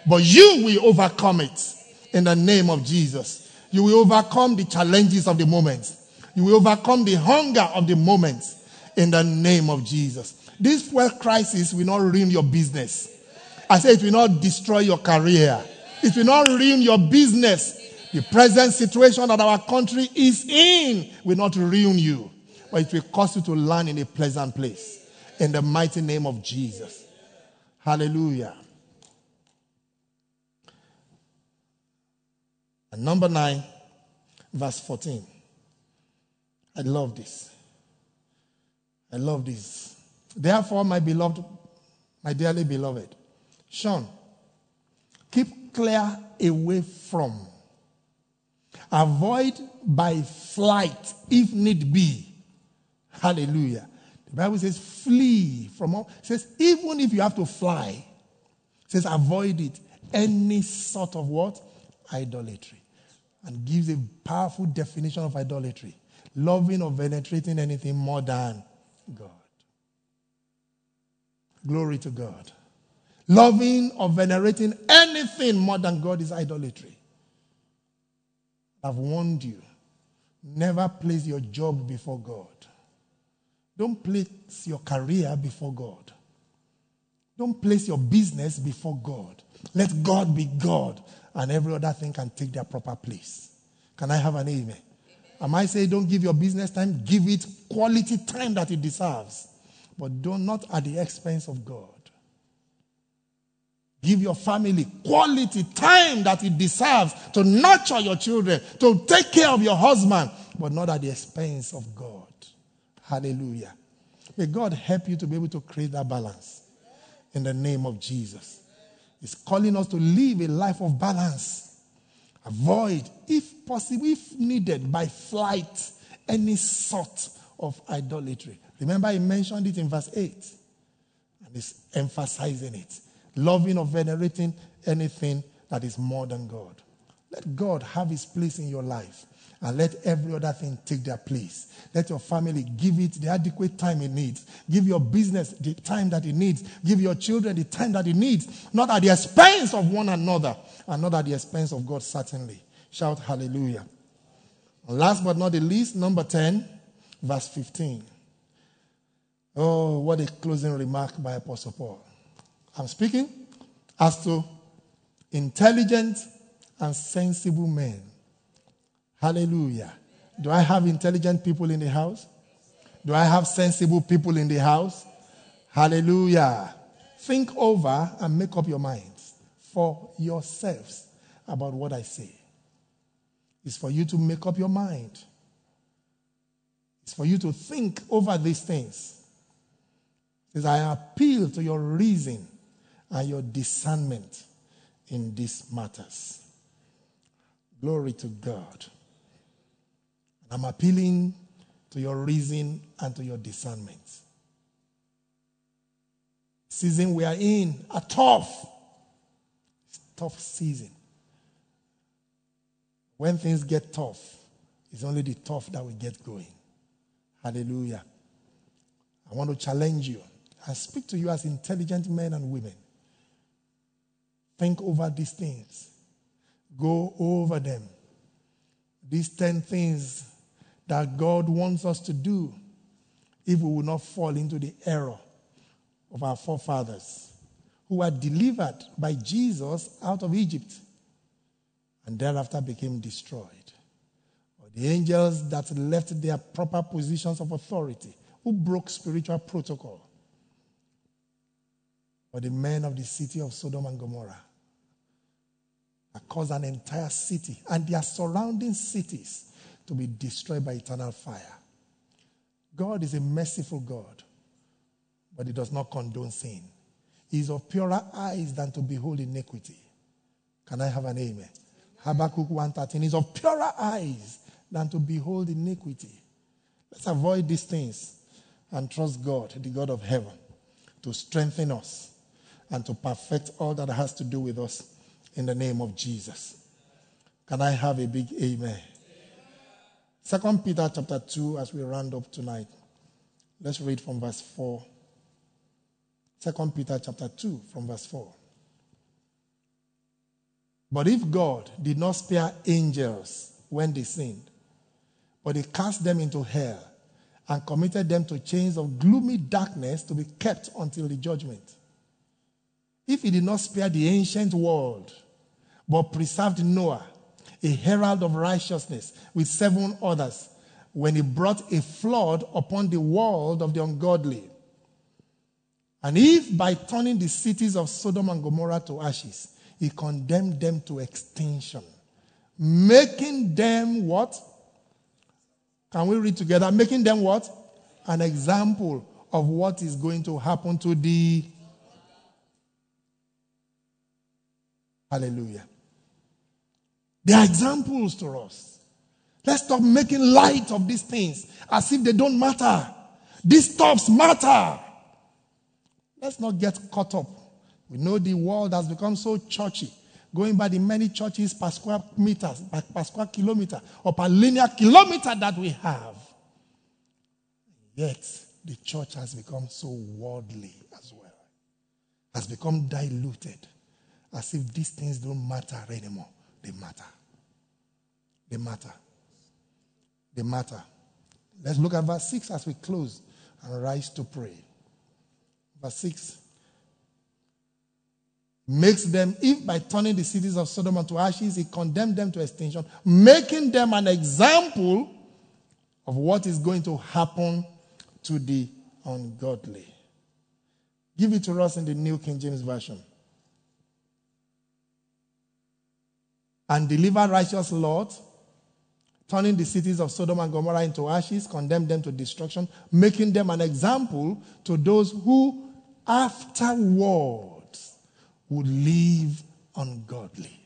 but you will overcome it in the name of Jesus. You will overcome the challenges of the moment. You will overcome the hunger of the moment in the name of Jesus. This world crisis will not ruin your business. I say it will not destroy your career. It will not ruin your business. The present situation that our country is in will not ruin you, but it will cause you to land in a pleasant place. In the mighty name of Jesus. Hallelujah. And number nine, verse 14. I love this. I love this. Therefore, my beloved, my dearly beloved, shun, keep clear away from. Avoid by flight if need be. Hallelujah. The Bible says flee from all. Says even if you have to fly, says avoid it. Any sort of what? Idolatry. And gives a powerful definition of idolatry. Loving or venerating anything more than God. Glory to God. Loving or venerating anything more than God is idolatry. I've warned you. Never place your job before God. Don't place your career before God. Don't place your business before God. Let God be God, and every other thing can take their proper place. Can I have an amen? amen. Am I saying don't give your business time? Give it quality time that it deserves, but do not at the expense of God. Give your family quality time that it deserves to nurture your children, to take care of your husband, but not at the expense of God. Hallelujah. May God help you to be able to create that balance in the name of Jesus. He's calling us to live a life of balance. Avoid, if possible, if needed, by flight, any sort of idolatry. Remember, he mentioned it in verse 8, and he's emphasizing it loving or venerating anything that is more than God. Let God have his place in your life and let every other thing take their place. Let your family give it the adequate time it needs. Give your business the time that it needs. Give your children the time that it needs. Not at the expense of one another and not at the expense of God, certainly. Shout hallelujah. last but not the least, number 10, verse 15. Oh, what a closing remark by Apostle Paul. I'm speaking as to intelligent and sensible men. Hallelujah. Do I have intelligent people in the house? Do I have sensible people in the house? Hallelujah. Think over and make up your minds for yourselves about what I say. It's for you to make up your mind. It's for you to think over these things. As I appeal to your reason and your discernment in these matters. Glory to God. I'm appealing to your reason and to your discernment. Season we are in, a tough, tough season. When things get tough, it's only the tough that will get going. Hallelujah. I want to challenge you and speak to you as intelligent men and women Think over these things. go over them. These 10 things that God wants us to do if we will not fall into the error of our forefathers who were delivered by Jesus out of Egypt and thereafter became destroyed. Or the angels that left their proper positions of authority, who broke spiritual protocol. Or the men of the city of Sodom and Gomorrah that caused an entire city and their surrounding cities to be destroyed by eternal fire. God is a merciful God, but He does not condone sin. He is of purer eyes than to behold iniquity. Can I have an amen? Habakkuk 1.13 is of purer eyes than to behold iniquity. Let's avoid these things and trust God, the God of heaven, to strengthen us and to perfect all that has to do with us in the name of Jesus. Can I have a big amen? Second Peter chapter 2, as we round up tonight. Let's read from verse 4. Second Peter chapter 2, from verse 4. But if God did not spare angels when they sinned, but he cast them into hell and committed them to chains of gloomy darkness to be kept until the judgment. If he did not spare the ancient world, but preserved Noah, a herald of righteousness, with seven others, when he brought a flood upon the world of the ungodly. And if by turning the cities of Sodom and Gomorrah to ashes, he condemned them to extinction, making them what? Can we read together? Making them what? An example of what is going to happen to the. Hallelujah. They are examples to us. Let's stop making light of these things as if they don't matter. These stuffs matter. Let's not get caught up we know the world has become so churchy, going by the many churches per square meters, per square kilometer, or per linear kilometer that we have. Yet, the church has become so worldly as well, has become diluted, as if these things don't matter anymore. They matter. They matter. They matter. Let's look at verse 6 as we close and rise to pray. Verse 6 makes them, if by turning the cities of Sodom into ashes, he condemned them to extinction, making them an example of what is going to happen to the ungodly. Give it to us in the New King James Version. And deliver righteous Lot, turning the cities of Sodom and Gomorrah into ashes, condemned them to destruction, making them an example to those who afterwards would live ungodly.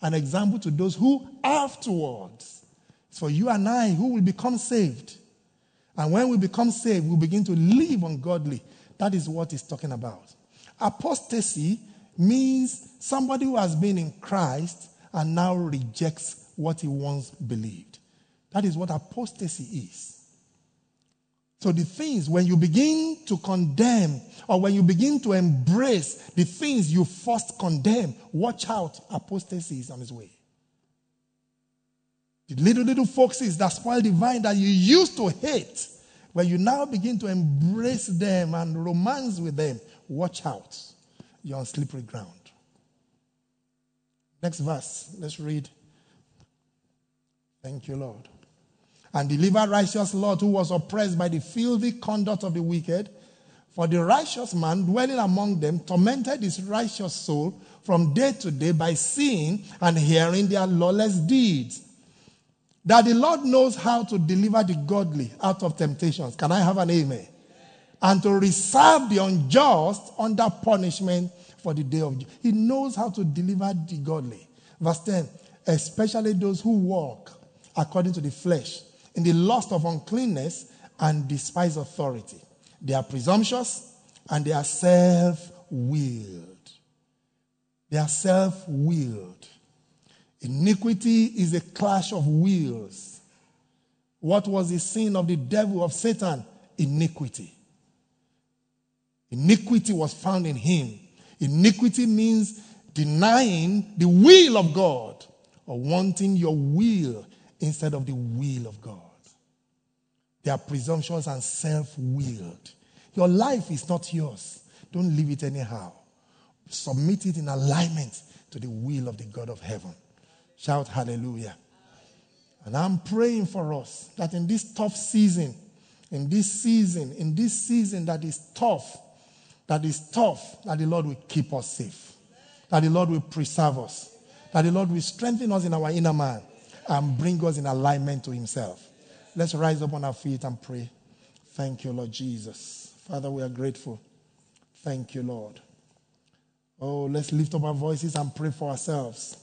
An example to those who afterwards, for you and I who will become saved. And when we become saved, we begin to live ungodly. That is what he's talking about. Apostasy means somebody who has been in Christ and now rejects what he once believed. That is what apostasy is. So the things, when you begin to condemn or when you begin to embrace the things you first condemn, watch out, apostasy is on its way. The little, little foxes that spoil the vine that you used to hate, when you now begin to embrace them and romance with them, watch out. You're on slippery ground. Next verse, let's read. Thank you, Lord and deliver righteous Lot who was oppressed by the filthy conduct of the wicked. For the righteous man dwelling among them tormented his righteous soul from day to day by seeing and hearing their lawless deeds. That the Lord knows how to deliver the godly out of temptations. Can I have an amen? And to reserve the unjust under punishment for the day of He knows how to deliver the godly. Verse 10 especially those who walk according to the flesh in the lust of uncleanness and despise authority. They are presumptuous and they are self willed. They are self willed. Iniquity is a clash of wills. What was the sin of the devil, of Satan? Iniquity. Iniquity was found in him. Iniquity means denying the will of God or wanting your will instead of the will of God. They are presumptions and self willed. Your life is not yours. Don't leave it anyhow. Submit it in alignment to the will of the God of heaven. Shout hallelujah. And I'm praying for us that in this tough season, in this season, in this season that is tough, that is tough, that the Lord will keep us safe, that the Lord will preserve us, that the Lord will strengthen us in our inner man and bring us in alignment to Himself. Let's rise up on our feet and pray. Thank you, Lord Jesus. Father, we are grateful. Thank you, Lord. Oh, let's lift up our voices and pray for ourselves.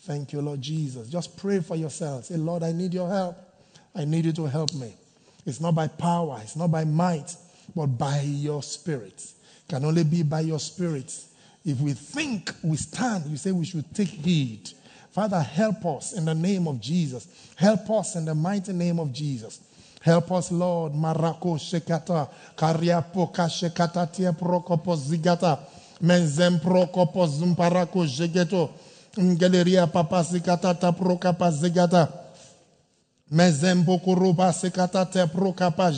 Thank you, Lord Jesus. Just pray for yourself. Say, Lord, I need your help. I need you to help me. It's not by power, it's not by might, but by your spirit. Can only be by your spirit. If we think we stand, you say we should take heed. Father, help us in the name of Jesus. Help us in the mighty name of Jesus. Help us, Lord. Marako shekata, kariapoka shekata tie prokopo zigata, menzem prokopo zumparako jegeto, ngeleria papa zigata ta prokapa zigata, menzem pokuruba sekata te prokapa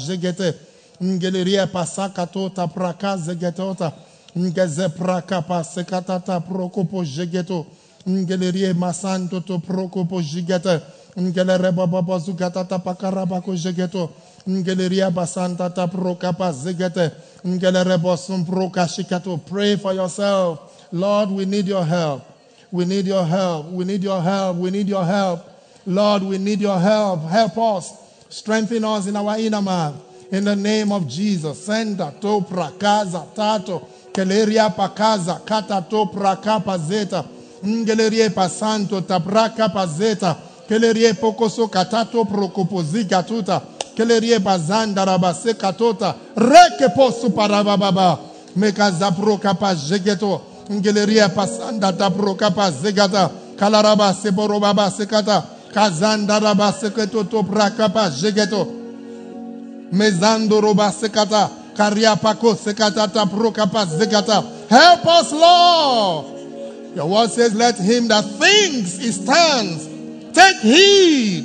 ngeleria pasakato ta praka zegetota, tota. ngeze prakapa sekata ta prokopo jegeto, ngelerie masanto to prokopo jigete, ngelere baba zugata ta pakaraba ko jegeto, ngeleria basanta ta prokapa zegete, ngelere bosum prokashikato. Pray for yourself. Lord, we need your help. We need your help. We need your help. We need your help. Lord, we need your help. Help us. Strengthen us in our inner man. In the name of Jesus. Senda to prakaza tato. Keleria pakaza kata to prakapa zeta. Ngelerie pasanto tabraka pazeta. Kelerie pokoso katato prokopoziga tuta. Kelerie bazanda rabase katota. Reke posu parababa. Mekaza prokapa jegeto. Ngelerie pasanda tabrokapa zegata. Kalaraba seborobaba sekata. Kazanda raba seketo to prakapa jegeto. Mezando roba sekata. Kariapako sekata tabrokapa zegata. Help us, Lord. Your word says, Let him that thinks he stands take heed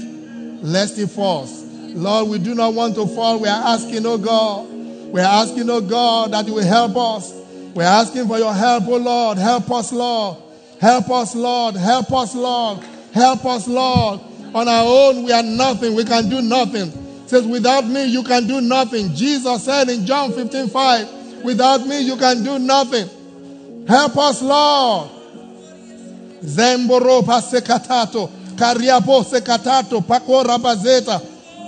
lest he falls. Lord, we do not want to fall. We are asking, oh God. We are asking, oh God, that you will help us. We are asking for your help, oh Lord. Help us, Lord. Help us, Lord. Help us, Lord. Help us, Lord. On our own, we are nothing. We can do nothing. Says, without me, you can do nothing. Jesus said in John 15, 5, without me, you can do nothing. Help us, Lord. Zemboro pasekatato, kariapo sekatato, pakora bazeta,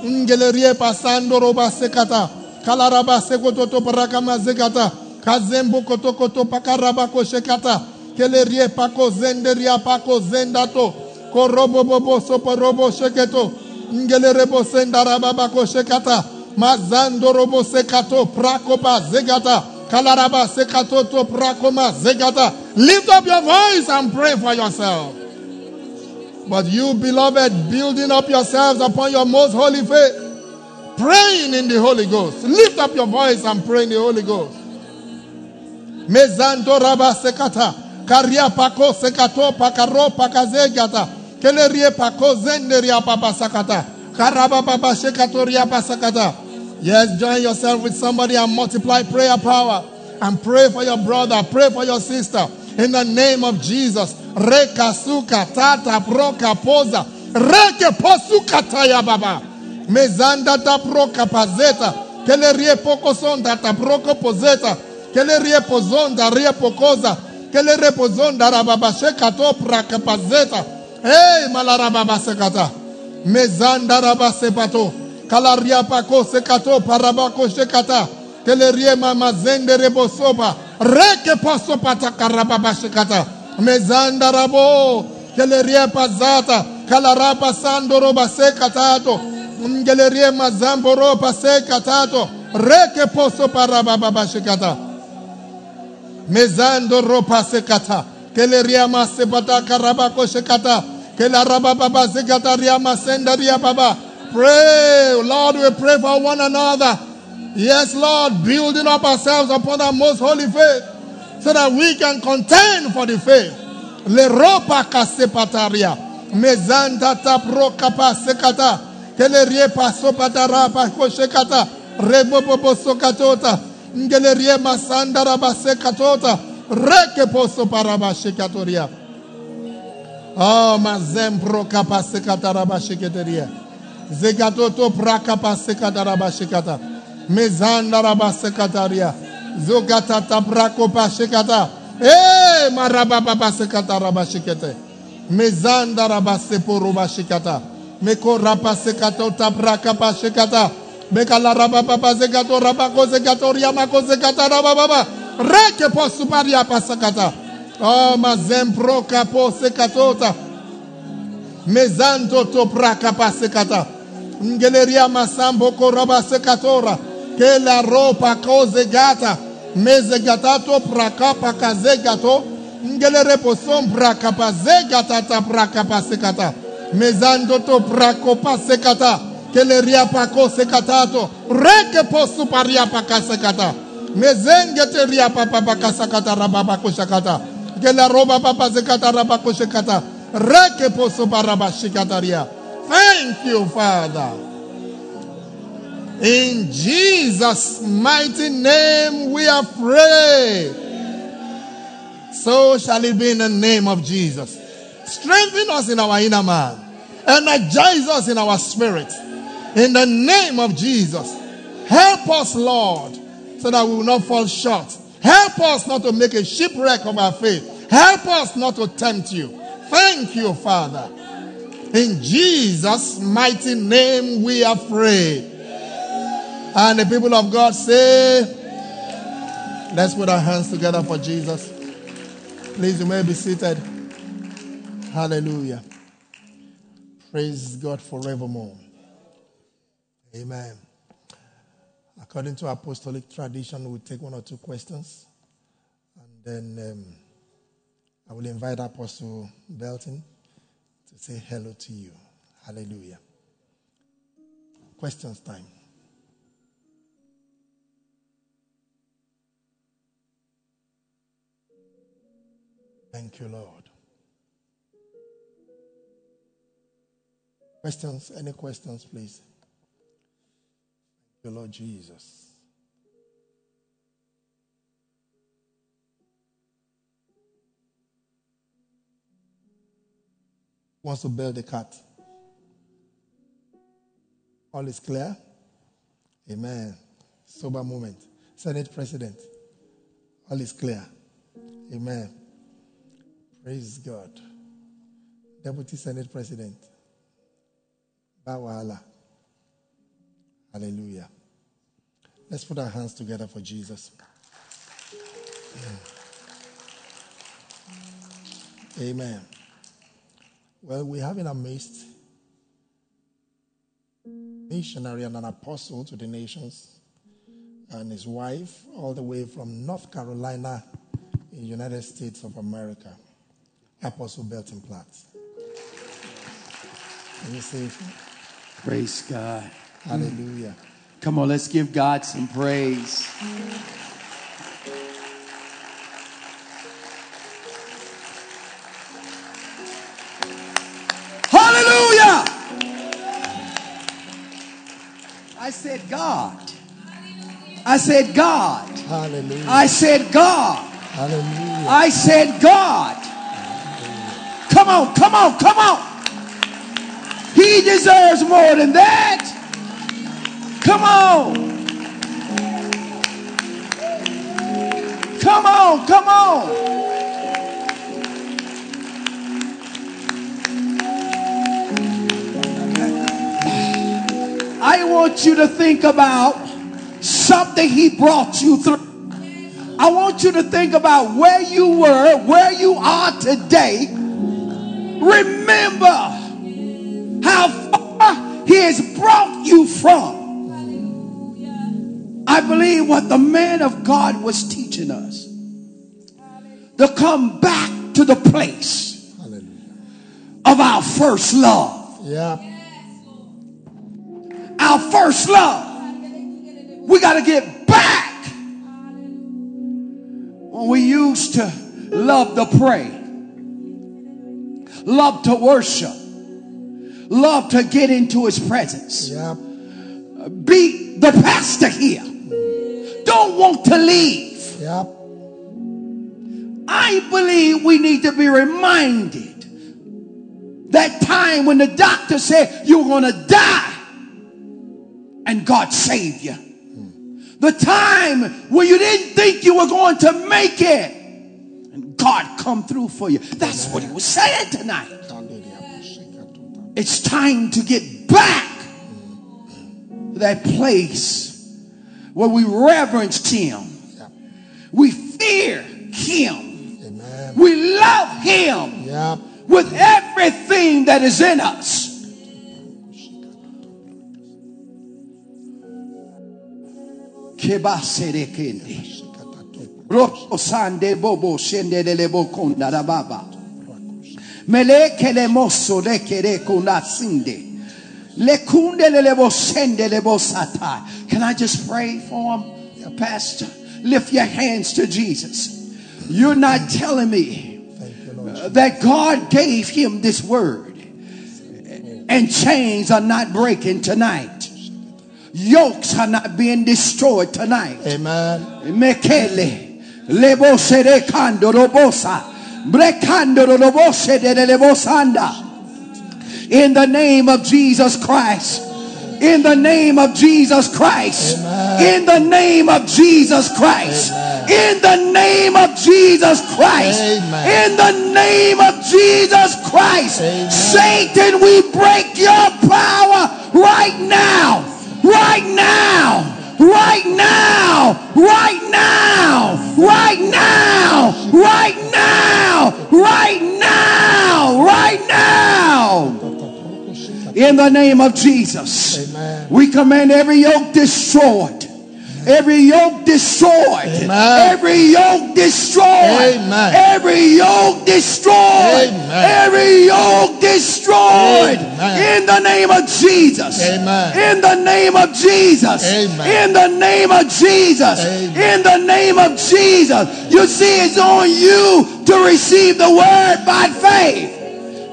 ngelerie pasando roba sekata, kalaraba sekototo parakama zekata, kazembo kotokoto pakaraba koshekata, kelerie pako zenderia pako zendato, korobo bobo soporobo sheketo, ngelerebo sendaraba bako shekata, mazando robo sekato, prakopa zegata, kalaraba sekato to prakoma zegata. Lift up your voice and pray for yourself. But you, beloved, building up yourselves upon your most holy faith, praying in the Holy Ghost. Lift up your voice and pray in the Holy Ghost. Mezando raba sekata, karia pako sekato pakaro pakazegata, kelerie. Yes, join yourself with somebody and multiply prayer power and pray for your brother, pray for your sister in the name of Jesus. Reka suka tata proka poza. Reke posuka taya baba. Mezanda ta proka pazeta. Kele rie poko sonda ta proko pozeta. Kele rie pozonda rie pokoza. Kele rie pozonda rababa sheka to praka pazeta. hey malarababa sekata mezandaraba sepato. Kalariapako sekato parabako sekata. Teleriema mazenderebosopa reke pasopata karababa sekata mezandarabo teleriepa zata. Kalarapa sandoroba sekatato mgeleriema zamboropa sekatato reke poso parababa sekata mezandoropa sekata Keleria masepata karabako shekata. Kelaraba baba sekata ria masenda ria baba. Pray, Lord, we pray for one another. Yes, Lord, building up ourselves upon our most holy faith so that we can contend for the faith. Le ropa kasepataria. Mezanda tapro kapasekata. Kelerie paso patara pa koshekata. Rebobobo sokatota. Ngelerie masanda rabasekatota. rekeposo parabashe katoria. Oh, mazem pro kapase katarabashe keteria. Zekatoto pra kapase katarabashe kata. Mezandarabase kataria. Zokatata pra kopashe kata. Eh, marabababase katarabashe kete. Mezandarabase porobashe kata. Meko rapase katota pra kapashe kata. Mekalarabababase katorabako zekatoria mako. Reke posuparia pasakata. Oh, mazempro kapo sekatota. Mezanto to praka pasekata. Ngeleria masambo koraba sekatora. Ke la ropa koze gata. Meze gatato praka pakaze gato. Ngelere posom praka paze gata ta praka pasekata. Mezando to prako pasekata. Keleria pako sekatato. Reke posu paria pakasekata. Mezenge teria papa pakasakata rababa koshakata. Kela roba papa sekata rabako shekata. Reke posu paraba shikataria. Thank you, Father. In Jesus' mighty name we are prayed. So shall it be in the name of Jesus. Strengthen us in our inner man. Energize us in our spirit. In the name of Jesus. Help us, Lord, so that we will not fall short. Help us not to make a shipwreck of our faith. Help us not to tempt you. Thank you, Father. In Jesus' mighty name we are prayed. And the people of God say, let's put our hands together for Jesus. Please, you may be seated. Hallelujah. Praise God forevermore. Amen. According to apostolic tradition, we'll take one or two questions. And then um, I will invite Apostle Belton to say hello to you. Hallelujah. Questions time. Thank you, Lord. Questions? Any questions, please? You, Lord Jesus. Wants to build a cat. All is clear? Amen. Sober moment. Senate President. All is clear. Amen. Praise God. Deputy Senate President. Bawala. Hallelujah. Let's put our hands together for Jesus. Amen. Well, we have in our midst missionary and an apostle to the nations and his wife all the way from North Carolina in United States of America. Apostle Belton Platt. Can you say Praise God. Hallelujah? Mm. Come on, let's give God some praise. Hallelujah. I said, God. I said, God. Hallelujah. I said, God. Hallelujah. I said, God. Come on, come on, come on. He deserves more than that. Come on. Come on, come on. I want you to think about something he brought you through. I want you to think about where you were, where you are today. Remember how far he has brought you from. I believe what the man of God was teaching us to come back to the place Hallelujah. of our first love. Yeah. Our first love. We got to get back when we used to love to pray. love to worship, love to get into his presence. Be the pastor here. Don't want to leave. Yep. I believe we need to be reminded that time when the doctor said you were going to die and God saved you. The time when you didn't think you were going to make it and God come through for you. That's what he was saying tonight. It's time to get back to that place where we reverence him. We fear him. Amen. We love him with everything that is in us. Kebaserekende. Ropo sande bobo Can I just pray for him, Pastor? Lift your hands to Jesus. You're not telling me you, that God gave him this word and chains are not breaking tonight. Yokes are not being destroyed tonight. Amen. Mekele lebo sere kando robosa brekando robose de lebosanda in the name of Jesus Christ. In the name of Jesus Christ. In the name of Jesus Christ. In the name of Jesus Christ. In the name of Jesus Christ. Satan we break your power right now. Right now. Right now. Right now. Right now. Right now. Right now in the name of Jesus Amen. we command every yoke destroyed. Every yoke destroyed. Amen. Every yoke destroyed. Amen. Every yoke destroyed. Amen. Every yoke destroyed. In the name of Jesus. Amen. In the name of Jesus. In the name of Jesus. In the name of Jesus. You see, it's on you to receive the word by faith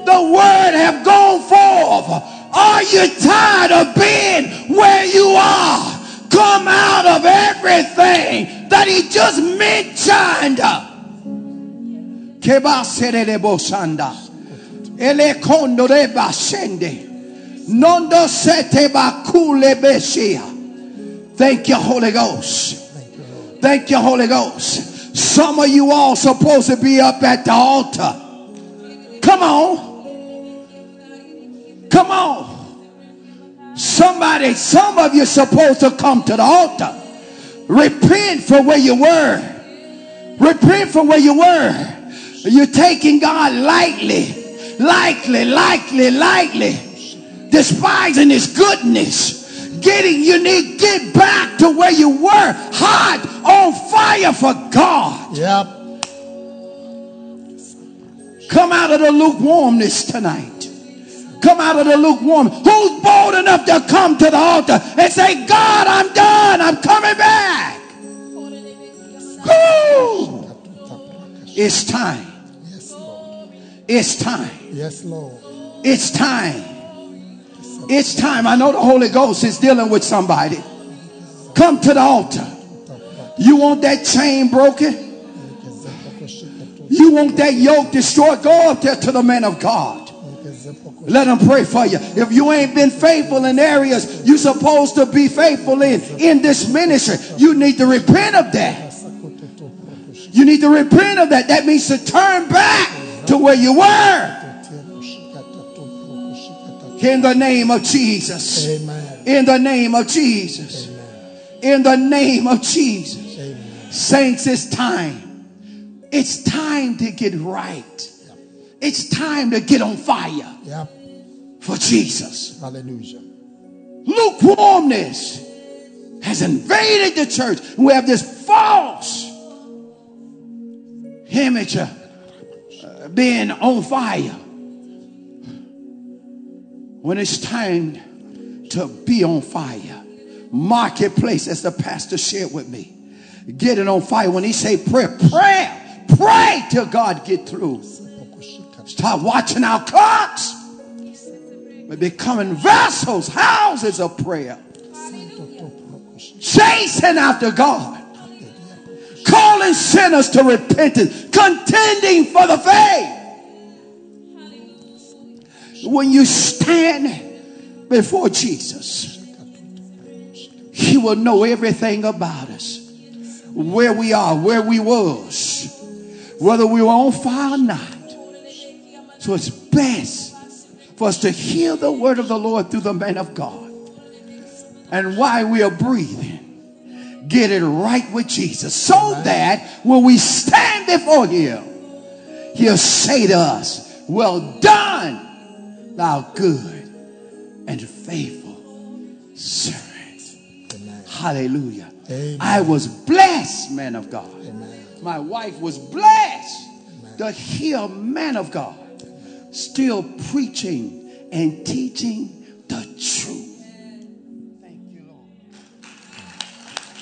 the word have gone forth. Are you tired of being where you are? Come out of everything that he just mentioned. Thank you, Holy Ghost. Thank you, Holy Ghost. Some of you all supposed to be up at the altar. Come on. Come on. Somebody, some of you supposed to come to the altar. Repent for where you were. Repent for where you were. You're taking God lightly, lightly, lightly, lightly, despising His goodness. Getting you need get back to where you were, hot on fire for God. Yep. Come out of the lukewarmness tonight. Come out of the lukewarm. Who's bold enough to come to the altar and say, God, I'm done. I'm coming back. Woo! It's time. Yes, Lord. It's time. Yes, Lord. It's time. It's time. I know the Holy Ghost is dealing with somebody. Come to the altar. You want that chain broken? You want that yoke destroyed? Go up there to the man of God. Let them pray for you. If you ain't been faithful in areas you're supposed to be faithful in in this ministry, you need to repent of that. You need to repent of that. That means to turn back to where you were. In the name of Jesus. In the name of Jesus. In the name of Jesus. Saints, it's time. It's time to get right. It's time to get on fire Yep. for Jesus. Hallelujah. Lukewarmness has invaded the church. We have this false image of uh, being on fire when it's time to be on fire. Marketplace, as the pastor shared with me, get it on fire. When he say prayer, prayer, pray till God get through. Start watching our clocks. We're becoming vessels, houses of prayer. Chasing after God. Calling sinners to repentance. Contending for the faith. When you stand before Jesus, He will know everything about us. Where we are, where we was, whether we were on fire or not. So it's best for us to hear the word of the Lord through the man of God. And while we are breathing, get it right with Jesus so that when we stand before him, he'll say to us, Well done, thou good and faithful servant. Hallelujah. Amen. I was blessed, man of God. My wife was blessed to hear man of God still preaching and teaching the truth. Thank you, Lord.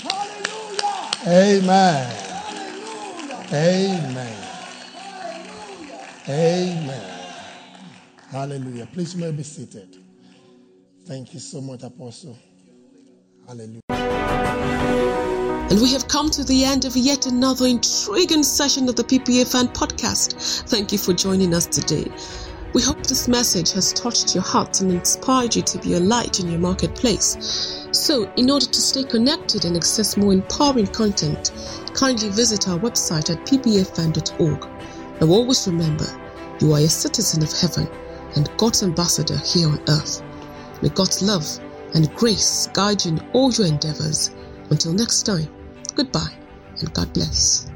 Hallelujah. Amen. Hallelujah. Amen. Hallelujah. Amen. Hallelujah. Please you may be seated. Thank you so much, Apostle. Hallelujah. And we have come to the end of yet another intriguing session of the PPAfan Podcast. Thank you for joining us today. We hope this message has touched your heart and inspired you to be a light in your marketplace. So, in order to stay connected and access more empowering content, kindly visit our website at ppafan.org. Now, always remember, you are a citizen of heaven and God's ambassador here on earth. May God's love and grace guide you in all your endeavors. Until next time, goodbye and God bless.